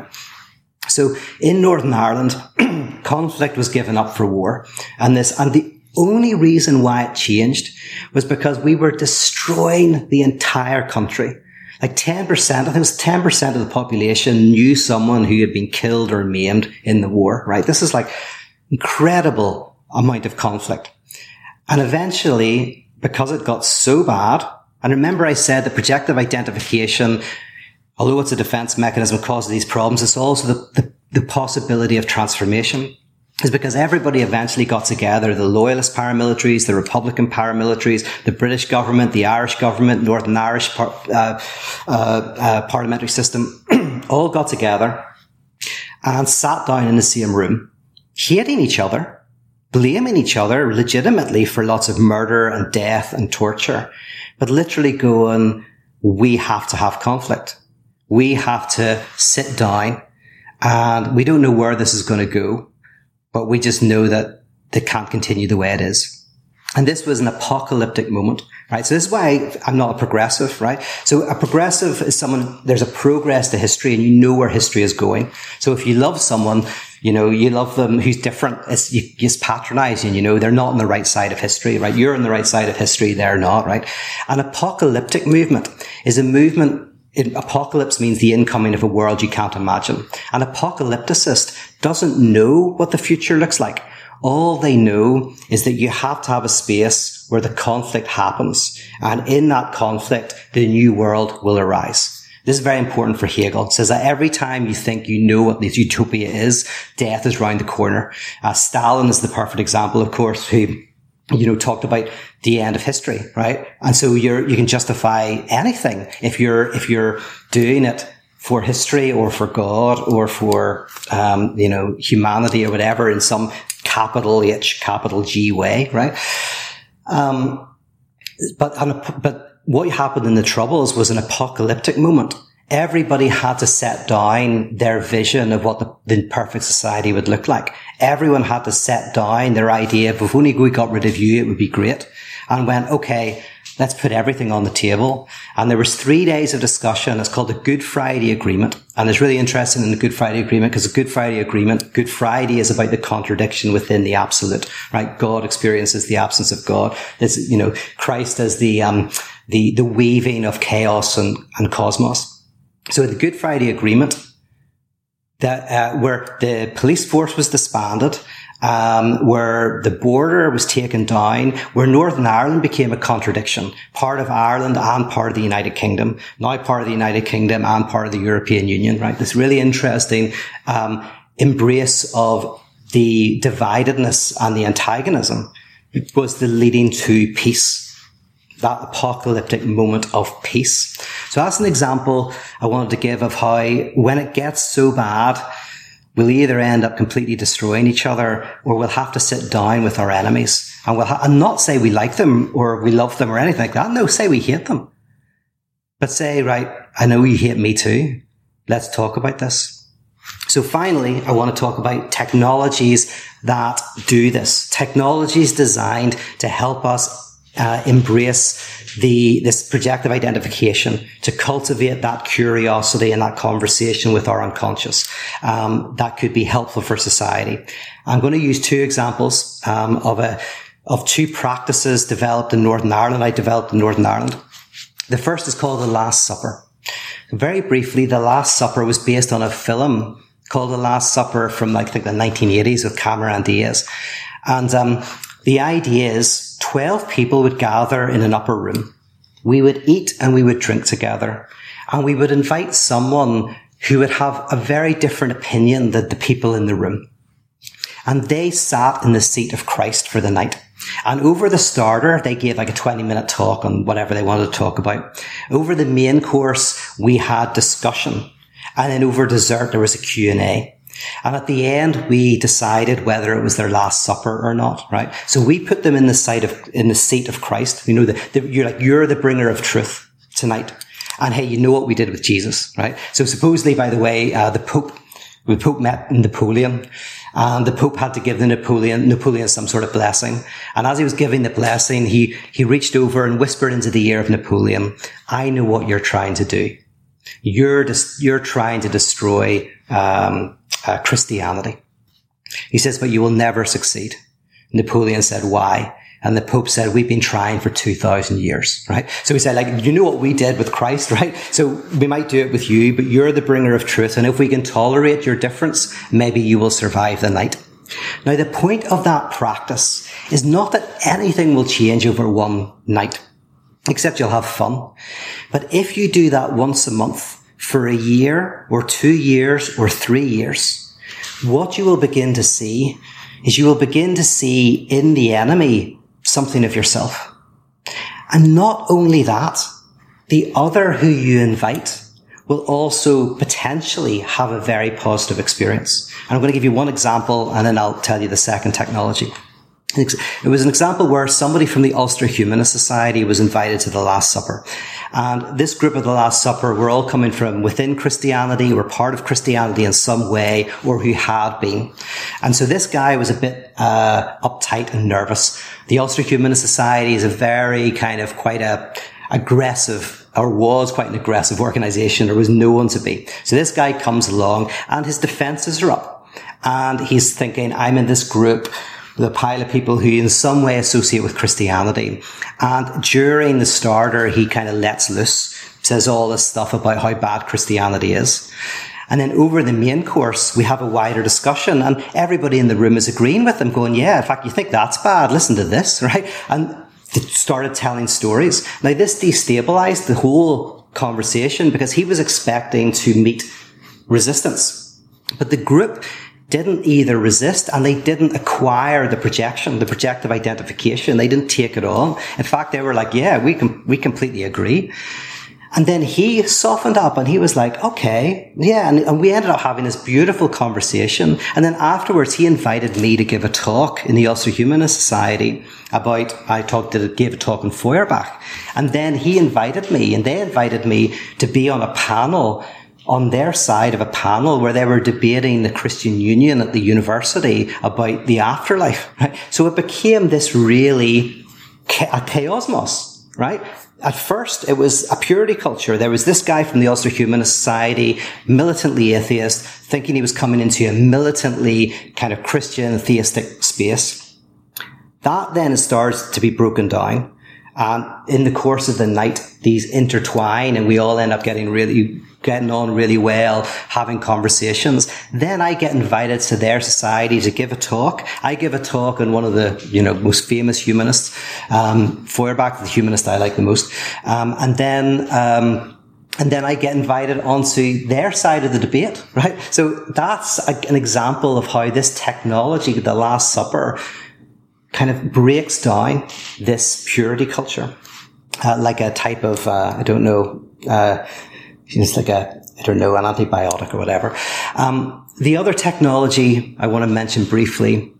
So in Northern Ireland, conflict was given up for war and this, and the only reason why it changed was because we were destroying the entire country. Like 10%, I think it was 10% of the population knew someone who had been killed or maimed in the war, right? This is like incredible amount of conflict. And eventually, because it got so bad, and remember I said the projective identification although it's a defense mechanism causes these problems, it's also the, the, the possibility of transformation is because everybody eventually got together, the loyalist paramilitaries, the Republican paramilitaries, the British government, the Irish government, Northern Irish par- uh, uh, uh, parliamentary system, all got together and sat down in the same room, hating each other, blaming each other legitimately for lots of murder and death and torture, but literally going, we have to have conflict. We have to sit down and we don't know where this is going to go, but we just know that it can't continue the way it is. And this was an apocalyptic moment, right? So this is why I'm not a progressive, right? So a progressive is someone, there's a progress to history and you know where history is going. So if you love someone, you know, you love them who's different, it's, you just patronize and you know, they're not on the right side of history, right? You're on the right side of history, they're not, right? An apocalyptic movement is a movement it, apocalypse means the incoming of a world you can't imagine. An apocalypticist doesn't know what the future looks like. All they know is that you have to have a space where the conflict happens. And in that conflict, the new world will arise. This is very important for Hegel. It says that every time you think you know what this utopia is, death is round the corner. Uh, Stalin is the perfect example, of course, who you know, talked about the end of history, right? And so you're, you can justify anything if you're, if you're doing it for history or for God or for, um, you know, humanity or whatever in some capital H, capital G way, right? Um, but, but what happened in the Troubles was an apocalyptic moment everybody had to set down their vision of what the, the, perfect society would look like. Everyone had to set down their idea of if only we got rid of you, it would be great. And went, okay, Let's put everything on the table. And there was three days of discussion. It's called the Good Friday Agreement. And it's really interesting in the Good Friday Agreement because the Good Friday Agreement, Good Friday is about the contradiction within the absolute, right? God experiences the absence of God. This, you know, Christ as the, um, the, the weaving of chaos and, and cosmos. So the Good Friday Agreement, that, uh, where the police force was disbanded, um, where the border was taken down, where Northern Ireland became a contradiction, part of Ireland and part of the United Kingdom, now part of the United Kingdom and part of the European Union, right? This really interesting um, embrace of the dividedness and the antagonism was the leading to peace that apocalyptic moment of peace. So that's an example I wanted to give of how when it gets so bad, we'll either end up completely destroying each other or we'll have to sit down with our enemies and we'll ha- and not say we like them or we love them or anything like that. No, say we hate them. But say, right, I know you hate me too. Let's talk about this. So finally, I want to talk about technologies that do this. Technologies designed to help us uh, embrace the this projective identification to cultivate that curiosity and that conversation with our unconscious. Um, that could be helpful for society. I'm going to use two examples um, of a of two practices developed in northern ireland. I developed in northern ireland. The first is called the last supper. Very briefly the last supper was based on a film called the last supper from i think the 1980s with cameron diaz. And um, the idea is 12 people would gather in an upper room. We would eat and we would drink together. And we would invite someone who would have a very different opinion than the people in the room. And they sat in the seat of Christ for the night. And over the starter, they gave like a 20 minute talk on whatever they wanted to talk about. Over the main course, we had discussion. And then over dessert, there was a Q&A. And at the end, we decided whether it was their last supper or not, right? So we put them in the sight of, in the seat of Christ. You know, the, the, you're like, you're the bringer of truth tonight. And hey, you know what we did with Jesus, right? So supposedly, by the way, uh, the Pope, the Pope met Napoleon and the Pope had to give the Napoleon, Napoleon some sort of blessing. And as he was giving the blessing, he, he reached over and whispered into the ear of Napoleon, I know what you're trying to do. You're, dis- you're trying to destroy, um, uh, Christianity. He says, but you will never succeed. Napoleon said, why? And the Pope said, we've been trying for 2000 years, right? So he said, like, you know what we did with Christ, right? So we might do it with you, but you're the bringer of truth. And if we can tolerate your difference, maybe you will survive the night. Now, the point of that practice is not that anything will change over one night, except you'll have fun. But if you do that once a month, for a year or two years or three years, what you will begin to see is you will begin to see in the enemy something of yourself. And not only that, the other who you invite will also potentially have a very positive experience. And I'm going to give you one example and then I'll tell you the second technology. It was an example where somebody from the Ulster Humanist Society was invited to the Last Supper. And this group of the Last Supper were all coming from within Christianity, were part of Christianity in some way, or who had been. And so this guy was a bit uh, uptight and nervous. The Ulster Humanist Society is a very kind of quite a aggressive or was quite an aggressive organization. There was no one to be. So this guy comes along and his defenses are up. And he's thinking, I'm in this group the pile of people who in some way associate with Christianity. And during the starter, he kind of lets loose, says all this stuff about how bad Christianity is. And then over the main course, we have a wider discussion and everybody in the room is agreeing with him going, yeah, in fact, you think that's bad. Listen to this, right? And they started telling stories. Now this destabilized the whole conversation because he was expecting to meet resistance. But the group didn't either resist and they didn't acquire the projection, the projective identification. They didn't take it on. In fact, they were like, yeah, we can, we completely agree. And then he softened up and he was like, okay, yeah. And, and, we ended up having this beautiful conversation. And then afterwards, he invited me to give a talk in the Ulster Humanist Society about, I talked to, gave a talk in Feuerbach. And then he invited me and they invited me to be on a panel on their side of a panel where they were debating the Christian Union at the university about the afterlife. Right? So it became this really a chaosmos. right? At first, it was a purity culture. There was this guy from the Ulster Humanist Society, militantly atheist, thinking he was coming into a militantly kind of Christian theistic space. That then starts to be broken down. And in the course of the night, these intertwine and we all end up getting really, getting on really well, having conversations. Then I get invited to their society to give a talk. I give a talk on one of the, you know, most famous humanists, um, Feuerbach, the humanist I like the most. Um, and then, um, and then I get invited onto their side of the debate, right? So that's a, an example of how this technology, the Last Supper, kind of breaks down this purity culture, uh, like a type of, uh, I don't know, uh, it's like a, I don't know, an antibiotic or whatever. Um, the other technology I want to mention briefly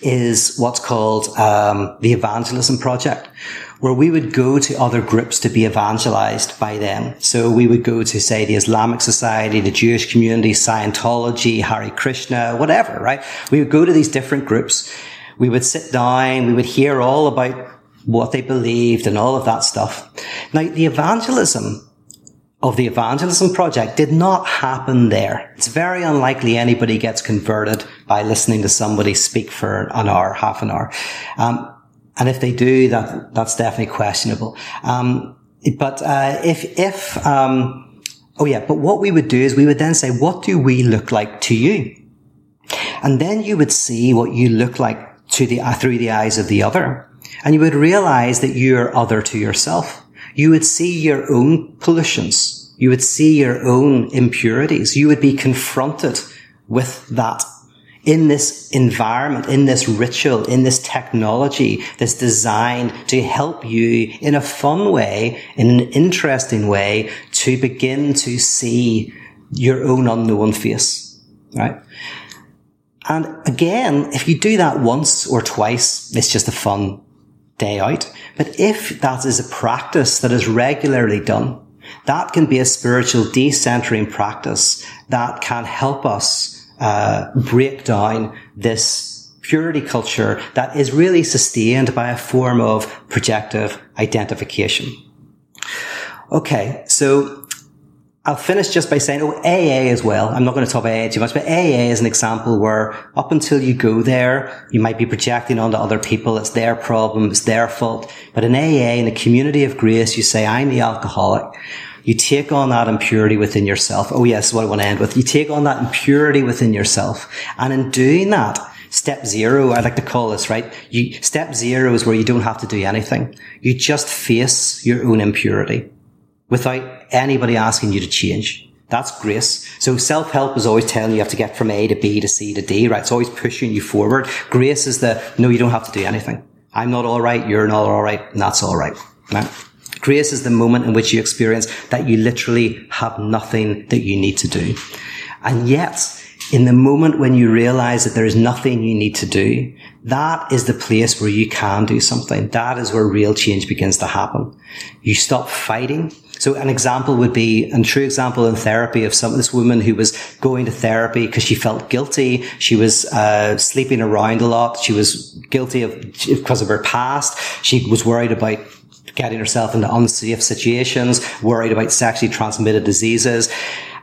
is what's called um, the evangelism project, where we would go to other groups to be evangelized by them. So we would go to, say, the Islamic Society, the Jewish community, Scientology, hari Krishna, whatever, right? We would go to these different groups we would sit down, we would hear all about what they believed and all of that stuff. Now, the evangelism of the evangelism project did not happen there. It's very unlikely anybody gets converted by listening to somebody speak for an hour, half an hour. Um, and if they do, that that's definitely questionable. Um, but uh, if if um, oh yeah, but what we would do is we would then say, what do we look like to you? And then you would see what you look like to the, uh, through the eyes of the other. And you would realize that you're other to yourself. You would see your own pollutions. You would see your own impurities. You would be confronted with that in this environment, in this ritual, in this technology that's designed to help you in a fun way, in an interesting way, to begin to see your own unknown face, right? And again, if you do that once or twice, it's just a fun day out. But if that is a practice that is regularly done, that can be a spiritual decentering practice that can help us uh, break down this purity culture that is really sustained by a form of projective identification. Okay, so I'll finish just by saying, oh, AA as well. I'm not going to talk about AA too much, but AA is an example where up until you go there, you might be projecting onto other people. It's their problem. It's their fault. But in AA, in a community of grace, you say, I'm the alcoholic. You take on that impurity within yourself. Oh yes, what I want to end with. You take on that impurity within yourself. And in doing that, step zero, I like to call this, right? You, step zero is where you don't have to do anything. You just face your own impurity without anybody asking you to change. That's grace. So self-help is always telling you, you have to get from A to B to C to D, right? It's always pushing you forward. Grace is the, no, you don't have to do anything. I'm not all right. You're not all right. And that's all right. right? Grace is the moment in which you experience that you literally have nothing that you need to do. And yet, in the moment when you realize that there is nothing you need to do, that is the place where you can do something. That is where real change begins to happen. You stop fighting. So an example would be, a true example in therapy of some, this woman who was going to therapy because she felt guilty. She was, uh, sleeping around a lot. She was guilty of, because of her past. She was worried about getting herself into unsafe situations, worried about sexually transmitted diseases.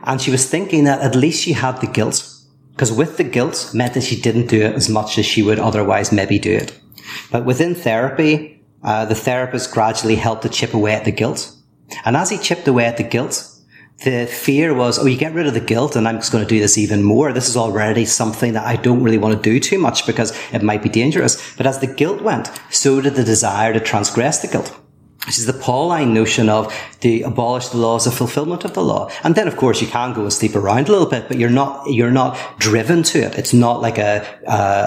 And she was thinking that at least she had the guilt because with the guilt meant that she didn't do it as much as she would otherwise maybe do it. But within therapy, uh, the therapist gradually helped to chip away at the guilt. And as he chipped away at the guilt, the fear was, oh, you get rid of the guilt and I'm just going to do this even more. This is already something that I don't really want to do too much because it might be dangerous. But as the guilt went, so did the desire to transgress the guilt. This is the Pauline notion of the abolish the laws of fulfillment of the law. And then, of course, you can go and sleep around a little bit, but you're not, you're not driven to it. It's not like a,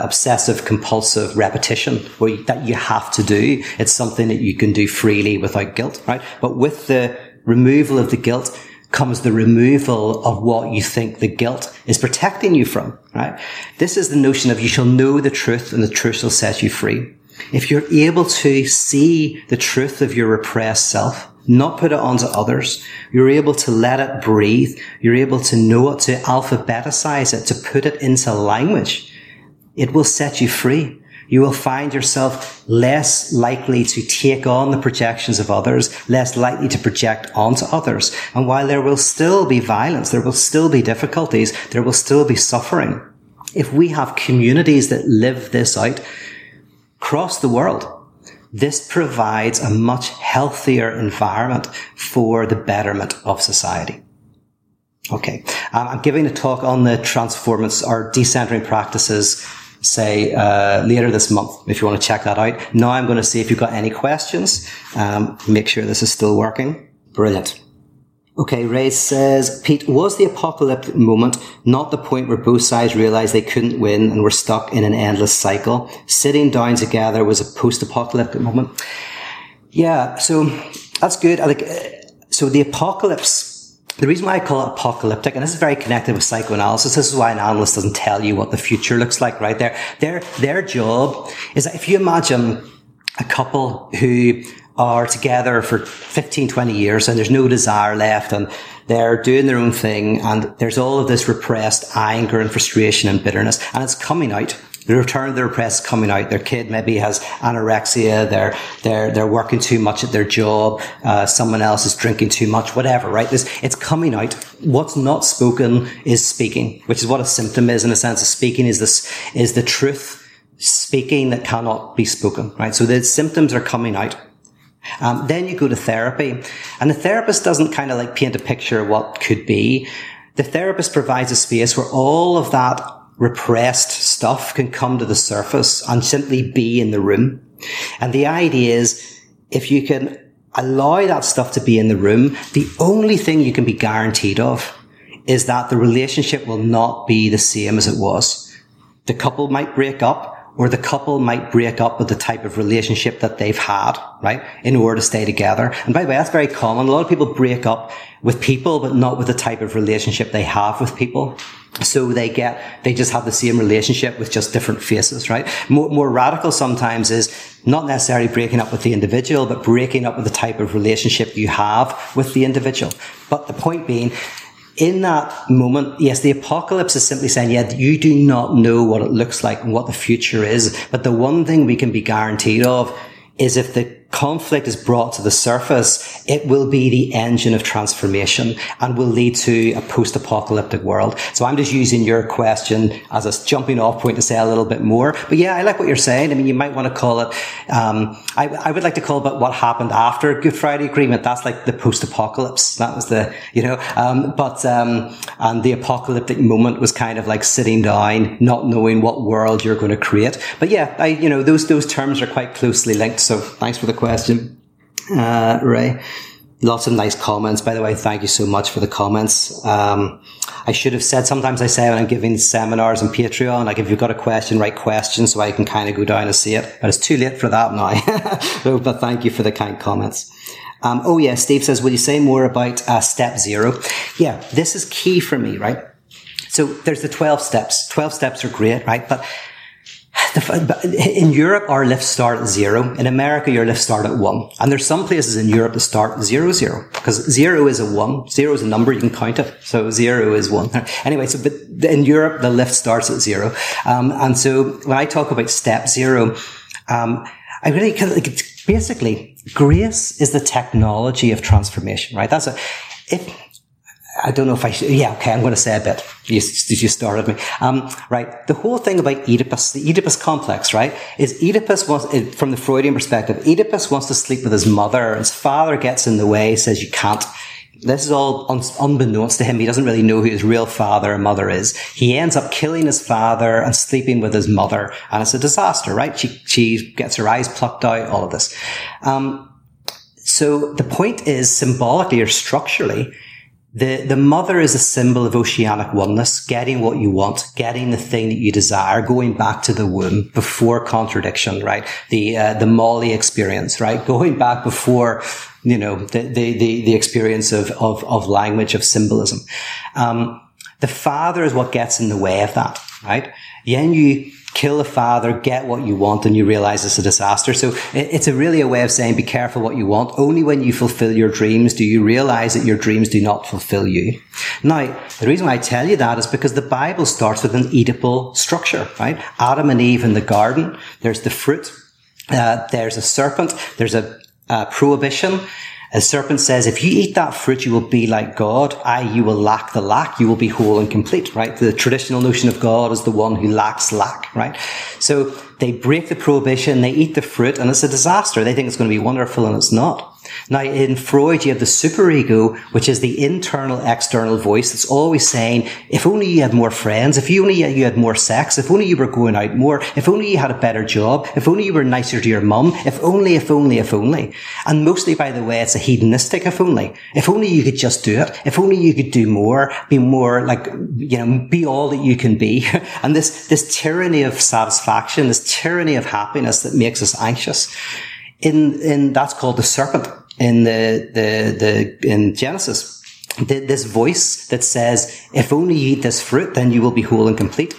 obsessive compulsive repetition where you, that you have to do. It's something that you can do freely without guilt, right? But with the removal of the guilt, comes the removal of what you think the guilt is protecting you from, right? This is the notion of you shall know the truth and the truth shall set you free. If you're able to see the truth of your repressed self, not put it onto others, you're able to let it breathe, you're able to know it, to alphabetize it, to put it into language, it will set you free. you will find yourself less likely to take on the projections of others, less likely to project onto others. And while there will still be violence, there will still be difficulties, there will still be suffering. If we have communities that live this out across the world, this provides a much healthier environment for the betterment of society. Okay. Um, I'm giving a talk on the transformance or decentering practices say uh, later this month if you want to check that out. Now I'm going to see if you've got any questions. Um, make sure this is still working. Brilliant. Okay, Ray says, Pete, was the apocalyptic moment not the point where both sides realized they couldn't win and were stuck in an endless cycle? Sitting down together was a post-apocalyptic moment. Yeah, so that's good. I like, so the apocalypse the reason why I call it apocalyptic, and this is very connected with psychoanalysis, this is why an analyst doesn't tell you what the future looks like, right? Their, their, their job is that if you imagine a couple who are together for 15, 20 years and there's no desire left and they're doing their own thing and there's all of this repressed anger and frustration and bitterness and it's coming out the return of the repressed coming out. Their kid maybe has anorexia. They're they're they're working too much at their job. Uh, someone else is drinking too much. Whatever, right? This it's coming out. What's not spoken is speaking, which is what a symptom is in a sense. Of speaking is this is the truth speaking that cannot be spoken, right? So the symptoms are coming out. Um, then you go to therapy, and the therapist doesn't kind of like paint a picture of what could be. The therapist provides a space where all of that repressed stuff can come to the surface and simply be in the room. And the idea is if you can allow that stuff to be in the room, the only thing you can be guaranteed of is that the relationship will not be the same as it was. The couple might break up or the couple might break up with the type of relationship that they've had, right? In order to stay together. And by the way, that's very common. A lot of people break up with people, but not with the type of relationship they have with people. So they get, they just have the same relationship with just different faces, right? More, more radical sometimes is not necessarily breaking up with the individual, but breaking up with the type of relationship you have with the individual. But the point being, in that moment, yes, the apocalypse is simply saying, yeah, you do not know what it looks like and what the future is. But the one thing we can be guaranteed of is if the conflict is brought to the surface, it will be the engine of transformation and will lead to a post-apocalyptic world. So I'm just using your question as a jumping off point to say a little bit more. But yeah, I like what you're saying. I mean, you might want to call it, um, I, I, would like to call it what happened after Good Friday Agreement. That's like the post-apocalypse. That was the, you know, um, but, um, and the apocalyptic moment was kind of like sitting down, not knowing what world you're going to create. But yeah, I, you know, those, those terms are quite closely linked. So thanks for the question question, uh, Ray. Lots of nice comments. By the way, thank you so much for the comments. Um, I should have said, sometimes I say when I'm giving seminars on Patreon, like if you've got a question, write questions so I can kind of go down and see it. But it's too late for that now. but thank you for the kind comments. Um, oh yeah, Steve says, will you say more about uh, step zero? Yeah, this is key for me, right? So there's the 12 steps. 12 steps are great, right? But in Europe, our lifts start at zero. In America, your lifts start at one. And there's some places in Europe that start zero, zero. Because zero is a one. Zero is a number, you can count it. So zero is one. Anyway, so, but in Europe, the lift starts at zero. Um, and so when I talk about step zero, um, I really like, basically, grace is the technology of transformation, right? That's a, if, I don't know if I should. Yeah, okay, I'm going to say a bit. You, you started me. Um, right. The whole thing about Oedipus, the Oedipus complex, right, is Oedipus wants, from the Freudian perspective, Oedipus wants to sleep with his mother. His father gets in the way, says you can't. This is all un- unbeknownst to him. He doesn't really know who his real father and mother is. He ends up killing his father and sleeping with his mother, and it's a disaster, right? She she gets her eyes plucked out. All of this. Um, so the point is, symbolically or structurally, the, the mother is a symbol of oceanic oneness, getting what you want, getting the thing that you desire, going back to the womb before contradiction, right? The, uh, the Molly experience, right? Going back before, you know, the, the, the, the experience of, of, of language, of symbolism. Um, the father is what gets in the way of that, right? Then you kill a father, get what you want, and you realize it's a disaster. So it's a really a way of saying be careful what you want. Only when you fulfill your dreams do you realize that your dreams do not fulfill you. Now, the reason why I tell you that is because the Bible starts with an Oedipal structure, right? Adam and Eve in the garden. There's the fruit. Uh, there's a serpent. There's a, a prohibition. A serpent says, if you eat that fruit, you will be like God. I, you will lack the lack. You will be whole and complete, right? The traditional notion of God is the one who lacks lack, right? So they break the prohibition, they eat the fruit, and it's a disaster. They think it's going to be wonderful, and it's not. Now, in Freud, you have the superego, which is the internal external voice that's always saying, if only you had more friends, if only you had more sex, if only you were going out more, if only you had a better job, if only you were nicer to your mum, if only, if only, if only. And mostly, by the way, it's a hedonistic if only. If only you could just do it. If only you could do more, be more like, you know, be all that you can be. and this, this tyranny of satisfaction, this tyranny of happiness that makes us anxious in, in, that's called the serpent in the, the, the, in Genesis. This voice that says, if only you eat this fruit, then you will be whole and complete.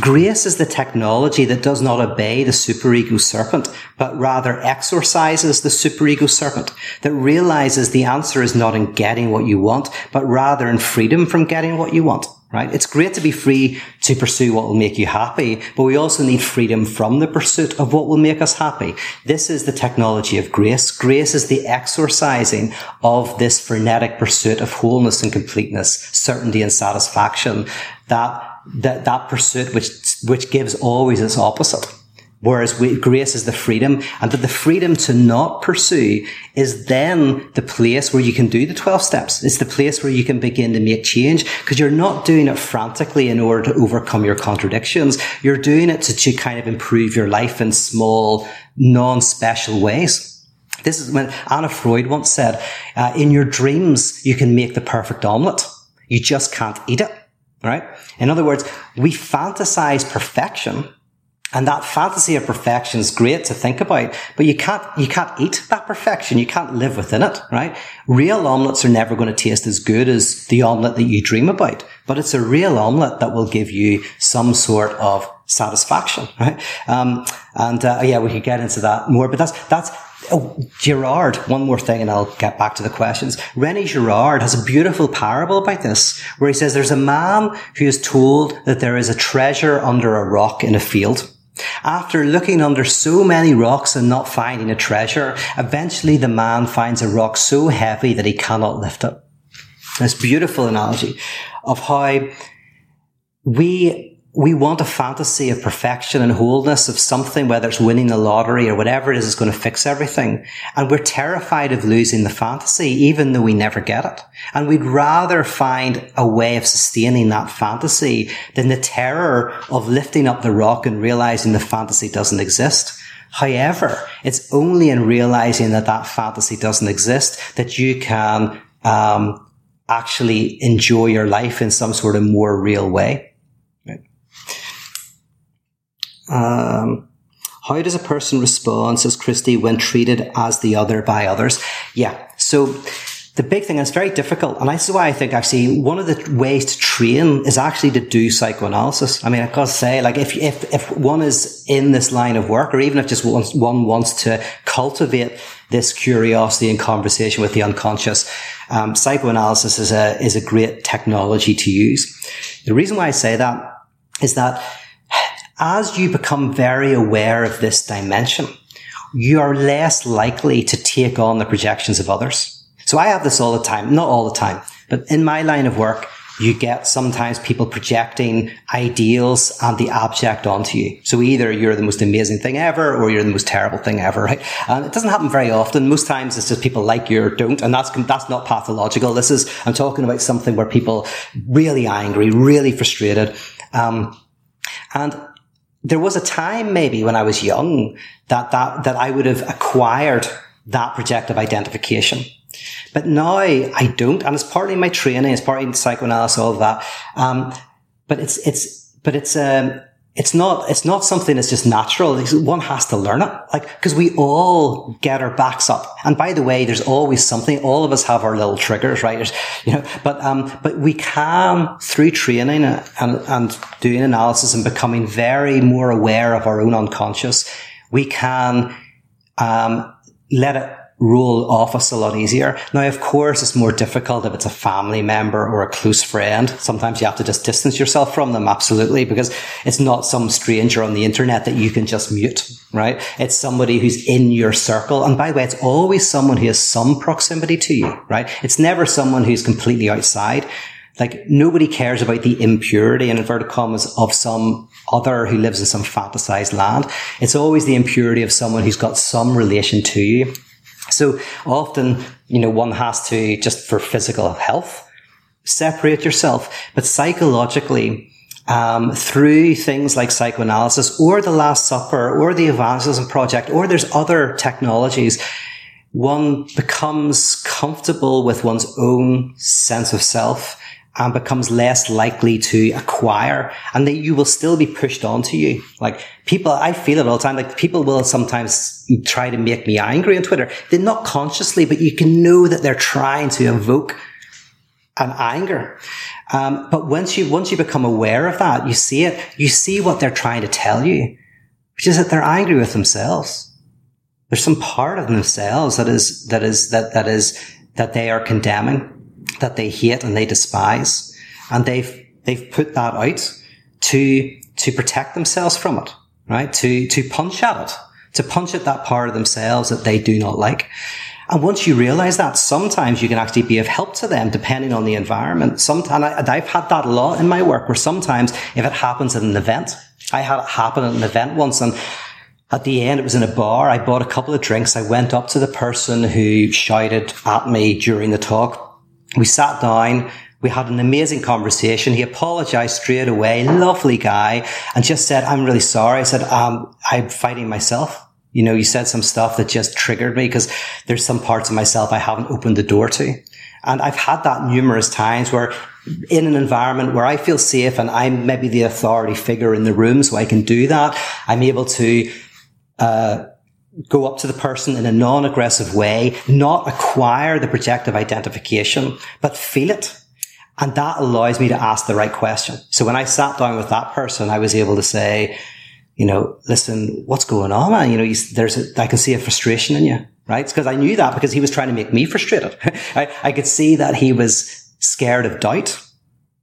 Grace is the technology that does not obey the superego serpent, but rather exorcises the superego serpent, that realizes the answer is not in getting what you want, but rather in freedom from getting what you want right? It's great to be free to pursue what will make you happy, but we also need freedom from the pursuit of what will make us happy. This is the technology of grace. Grace is the exorcising of this frenetic pursuit of wholeness and completeness, certainty and satisfaction, that, that, that pursuit which, which gives always its opposite. Whereas we, grace is the freedom and that the freedom to not pursue is then the place where you can do the 12 steps. It's the place where you can begin to make change because you're not doing it frantically in order to overcome your contradictions. You're doing it to, to kind of improve your life in small, non-special ways. This is when Anna Freud once said, uh, in your dreams, you can make the perfect omelette. You just can't eat it. Right? In other words, we fantasize perfection and that fantasy of perfection is great to think about, but you can't, you can't eat that perfection. You can't live within it, right? Real omelets are never going to taste as good as the omelet that you dream about, but it's a real omelet that will give you some sort of satisfaction, right? Um, and, uh, yeah, we could get into that more, but that's, that's, Oh, one more thing and I'll get back to the questions. Rene Girard has a beautiful parable about this where he says there's a man who is told that there is a treasure under a rock in a field. After looking under so many rocks and not finding a treasure, eventually the man finds a rock so heavy that he cannot lift it. This beautiful analogy of how we we want a fantasy of perfection and wholeness of something, whether it's winning the lottery or whatever it is, is going to fix everything. And we're terrified of losing the fantasy, even though we never get it. And we'd rather find a way of sustaining that fantasy than the terror of lifting up the rock and realizing the fantasy doesn't exist. However, it's only in realizing that that fantasy doesn't exist that you can um, actually enjoy your life in some sort of more real way. Um, how does a person respond, says Christy, when treated as the other by others? Yeah. So the big thing is very difficult. And this is why I think actually one of the ways to train is actually to do psychoanalysis. I mean, I've got to say, like, if, if, if one is in this line of work, or even if just one, one wants to cultivate this curiosity and conversation with the unconscious, um, psychoanalysis is a, is a great technology to use. The reason why I say that is that as you become very aware of this dimension, you are less likely to take on the projections of others. So I have this all the time, not all the time, but in my line of work, you get sometimes people projecting ideals and the abject onto you. So either you're the most amazing thing ever or you're the most terrible thing ever, right? And it doesn't happen very often. Most times it's just people like you or don't. And that's, that's not pathological. This is, I'm talking about something where people really angry, really frustrated. Um, and there was a time maybe when I was young that, that, that I would have acquired that projective identification. But now I don't, and it's partly my training, it's partly psychoanalysis, all of that. Um, but it's, it's, but it's, um, it's not, it's not something that's just natural. One has to learn it. Like, cause we all get our backs up. And by the way, there's always something. All of us have our little triggers, right? There's, you know, but, um, but we can through training and, and doing analysis and becoming very more aware of our own unconscious, we can, um, let it roll off us a lot easier. Now, of course, it's more difficult if it's a family member or a close friend. Sometimes you have to just distance yourself from them, absolutely, because it's not some stranger on the internet that you can just mute, right? It's somebody who's in your circle. And by the way, it's always someone who has some proximity to you, right? It's never someone who's completely outside. Like nobody cares about the impurity in inverted commas of some other who lives in some fantasized land. It's always the impurity of someone who's got some relation to you. So often, you know, one has to just for physical health, separate yourself, but psychologically, um, through things like psychoanalysis or the Last Supper or the Evangelism Project, or there's other technologies, one becomes comfortable with one's own sense of self and becomes less likely to acquire and that you will still be pushed onto you. Like people, I feel it all the time. Like people will sometimes try to make me angry on Twitter. They're not consciously, but you can know that they're trying to evoke an anger. Um, but once you, once you become aware of that, you see it, you see what they're trying to tell you, which is that they're angry with themselves. There's some part of themselves that is, that is, that, that is, that they are condemning that they hate and they despise. And they've, they've put that out to, to protect themselves from it, right? To, to punch at it, to punch at that part of themselves that they do not like. And once you realize that, sometimes you can actually be of help to them depending on the environment. Sometimes, I've had that a lot in my work where sometimes if it happens at an event, I had it happen at an event once and at the end, it was in a bar. I bought a couple of drinks. I went up to the person who shouted at me during the talk we sat down. We had an amazing conversation. He apologized straight away. Lovely guy. And just said, I'm really sorry. I said, um, I'm fighting myself. You know, you said some stuff that just triggered me because there's some parts of myself I haven't opened the door to. And I've had that numerous times where in an environment where I feel safe and I'm maybe the authority figure in the room so I can do that. I'm able to, uh, go up to the person in a non-aggressive way, not acquire the projective identification, but feel it. And that allows me to ask the right question. So when I sat down with that person, I was able to say, you know, listen, what's going on, man? You know, there's a, I can see a frustration in you, right? Because I knew that because he was trying to make me frustrated. I, I could see that he was scared of doubt.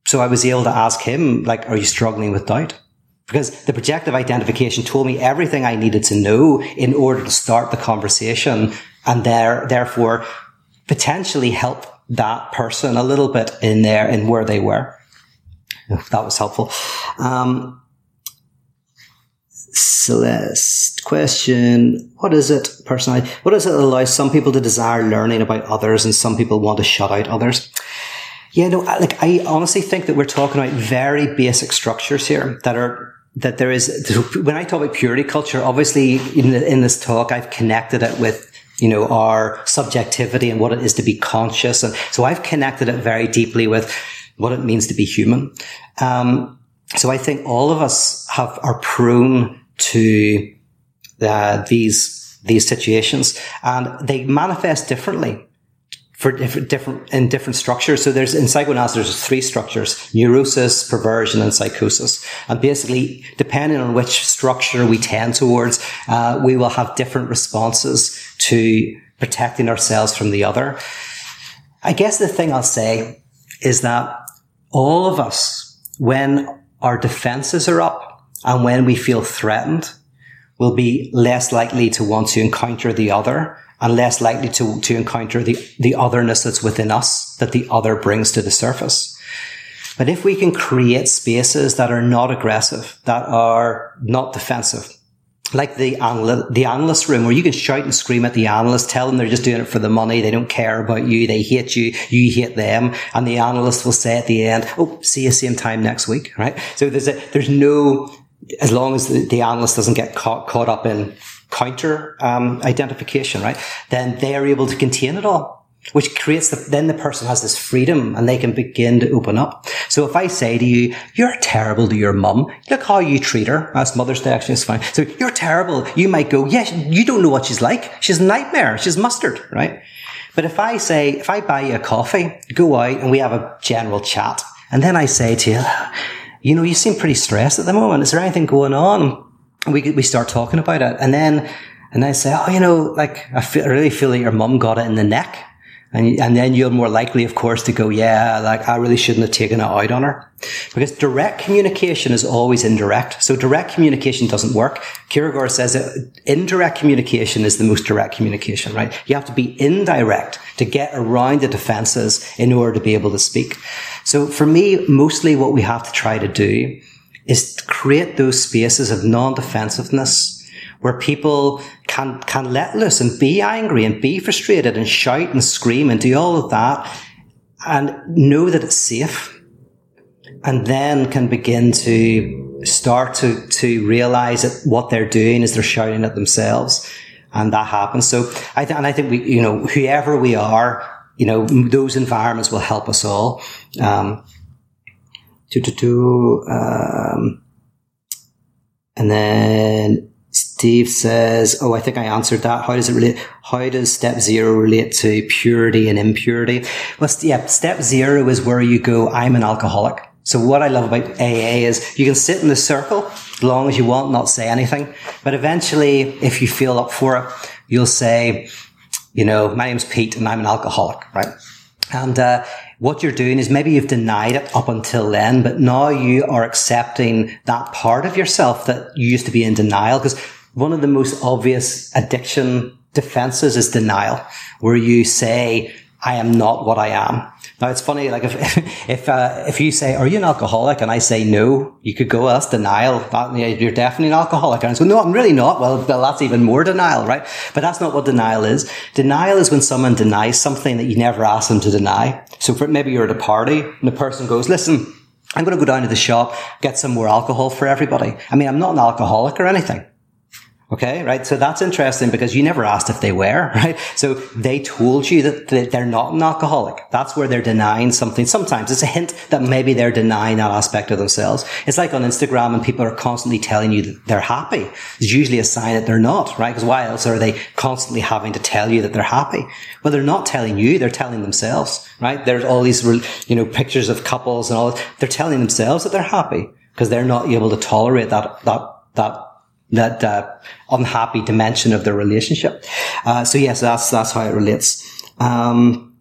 So I was able to ask him, like, are you struggling with doubt? Because the projective identification told me everything I needed to know in order to start the conversation and there, therefore potentially help that person a little bit in there in where they were. That was helpful. Um, Celeste question. What is it personally? What does it allow some people to desire learning about others and some people want to shut out others? Yeah, no, like I honestly think that we're talking about very basic structures here that are that there is, when I talk about purity culture, obviously in, the, in this talk, I've connected it with, you know, our subjectivity and what it is to be conscious. And so I've connected it very deeply with what it means to be human. Um, so I think all of us have, are prone to uh, these, these situations and they manifest differently for different, in different structures. So there's, in psychoanalysis, there's three structures, neurosis, perversion, and psychosis. And basically, depending on which structure we tend towards, uh, we will have different responses to protecting ourselves from the other. I guess the thing I'll say is that all of us, when our defenses are up and when we feel threatened, will be less likely to want to encounter the other and less likely to, to encounter the, the otherness that's within us that the other brings to the surface. But if we can create spaces that are not aggressive, that are not defensive, like the anal- the analyst room where you can shout and scream at the analyst, tell them they're just doing it for the money. They don't care about you. They hate you. You hate them. And the analyst will say at the end, Oh, see you same time next week. Right. So there's a, there's no, as long as the, the analyst doesn't get caught, caught up in counter um, identification, right? Then they are able to contain it all. which creates the, then the person has this freedom and they can begin to open up. So if I say to you, you're terrible to your mum, look how you treat her. That's Mother's Day actually, it's fine. So you're terrible. You might go, yes, you don't know what she's like. She's a nightmare. She's mustard, right? But if I say, if I buy you a coffee, go out and we have a general chat, and then I say to you, you know, you seem pretty stressed at the moment. Is there anything going on? We, we start talking about it. And then, and I say, oh, you know, like, I, feel, I really feel like your mum got it in the neck. And, and then you're more likely, of course, to go, yeah, like I really shouldn't have taken it out on her. Because direct communication is always indirect. So direct communication doesn't work. Kierkegaard says that indirect communication is the most direct communication, right? You have to be indirect to get around the defenses in order to be able to speak. So for me, mostly what we have to try to do is create those spaces of non-defensiveness where people can, can let loose and be angry and be frustrated and shout and scream and do all of that and know that it's safe and then can begin to start to, to realize that what they're doing is they're shouting at themselves and that happens. So I th- and I think we, you know, whoever we are, you know, those environments will help us all. Um, to, to, to, um, and then Steve says, "Oh, I think I answered that. How does it relate? How does step zero relate to purity and impurity? Well, yeah, step zero is where you go. I'm an alcoholic. So what I love about AA is you can sit in the circle as long as you want, not say anything. But eventually, if you feel up for it, you'll say, you know, my name's Pete and I'm an alcoholic, right? And uh, what you're doing is maybe you've denied it up until then, but now you are accepting that part of yourself that you used to be in denial. Because one of the most obvious addiction defenses is denial, where you say, I am not what I am. Now it's funny, like if if uh, if you say, "Are you an alcoholic?" and I say no, you could go, "That's denial. That, you're definitely an alcoholic." And I go, "No, I'm really not." Well, that's even more denial, right? But that's not what denial is. Denial is when someone denies something that you never asked them to deny. So for, maybe you're at a party and the person goes, "Listen, I'm going to go down to the shop, get some more alcohol for everybody." I mean, I'm not an alcoholic or anything. Okay, right. So that's interesting because you never asked if they were, right? So they told you that they're not an alcoholic. That's where they're denying something. Sometimes it's a hint that maybe they're denying that aspect of themselves. It's like on Instagram and people are constantly telling you that they're happy. It's usually a sign that they're not, right? Because why else are they constantly having to tell you that they're happy? Well, they're not telling you, they're telling themselves, right? There's all these, you know, pictures of couples and all. They're telling themselves that they're happy because they're not able to tolerate that, that, that that uh, unhappy dimension of the relationship. Uh, so yes, that's that's how it relates. Um,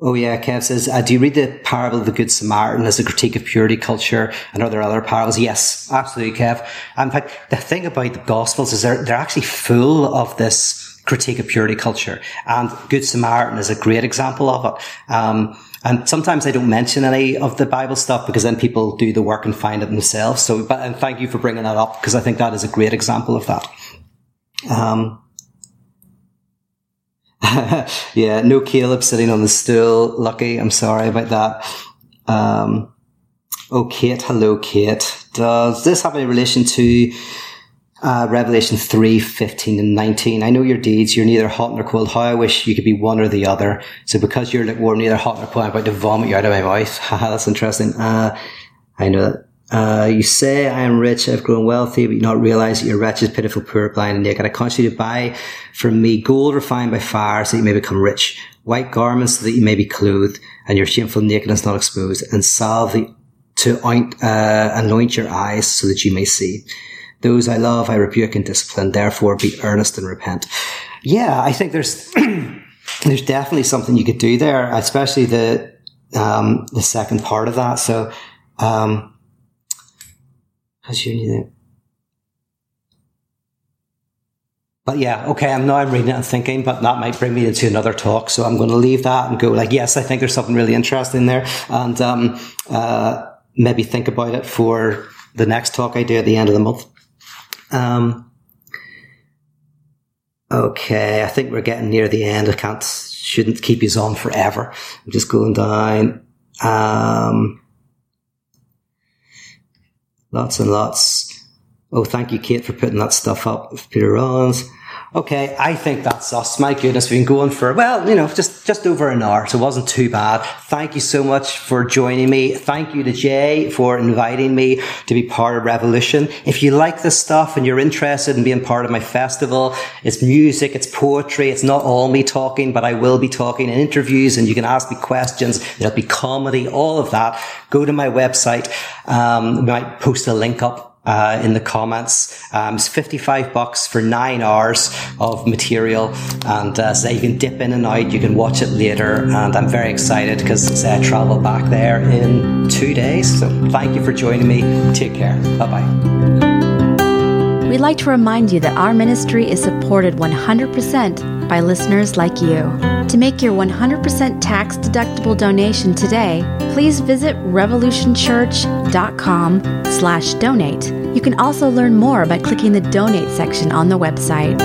oh yeah, Kev says, uh, do you read the parable of the Good Samaritan as a critique of purity culture and are there other parables? Yes, absolutely, Kev. In fact, the thing about the Gospels is they're they're actually full of this critique of purity culture, and Good Samaritan is a great example of it. Um, and sometimes I don't mention any of the Bible stuff because then people do the work and find it themselves. So, but, and thank you for bringing that up because I think that is a great example of that. Um, yeah, no Caleb sitting on the stool. Lucky. I'm sorry about that. Um, oh, Kate. Hello, Kate. Does this have any relation to uh, Revelation 3, 15 and 19. I know your deeds. You're neither hot nor cold. How I wish you could be one or the other. So because you're lukewarm, neither hot nor cold, I'm about to vomit you out of my mouth. Haha, that's interesting. Uh, I know that. Uh, you say, I am rich, I've grown wealthy, but you not realize that you're wretched, pitiful, poor, blind, and naked. I cause you to buy from me gold refined by fire so that you may become rich, white garments so that you may be clothed, and your shameful nakedness not exposed, and salve the, to oint, uh, anoint your eyes so that you may see. Those I love, I rebuke and discipline. Therefore, be earnest and repent. Yeah, I think there's there's definitely something you could do there, especially the um, the second part of that. So, um, how's you need But yeah, okay, I'm now I'm reading it and thinking, but that might bring me into another talk. So I'm going to leave that and go like, yes, I think there's something really interesting there, and um, uh, maybe think about it for the next talk I do at the end of the month. Um, okay, I think we're getting near the end. I can't, shouldn't keep you on forever. I'm just going down. Um, lots and lots. Oh, thank you, Kate, for putting that stuff up. Peter Rollins. Okay, I think that's us. My goodness, we've been going for, well, you know, just, just over an hour, so it wasn't too bad. Thank you so much for joining me. Thank you to Jay for inviting me to be part of Revolution. If you like this stuff and you're interested in being part of my festival, it's music, it's poetry, it's not all me talking, but I will be talking in interviews and you can ask me questions. There'll be comedy, all of that. Go to my website. Um, I might post a link up uh, in the comments. Um, it's 55 bucks for nine hours of material. And uh, so you can dip in and out. You can watch it later. And I'm very excited because I travel back there in two days. So thank you for joining me. Take care. Bye bye. We'd like to remind you that our ministry is supported 100% by listeners like you. To make your 100% tax deductible donation today, please visit revolutionchurch.com slash donate. You can also learn more by clicking the donate section on the website.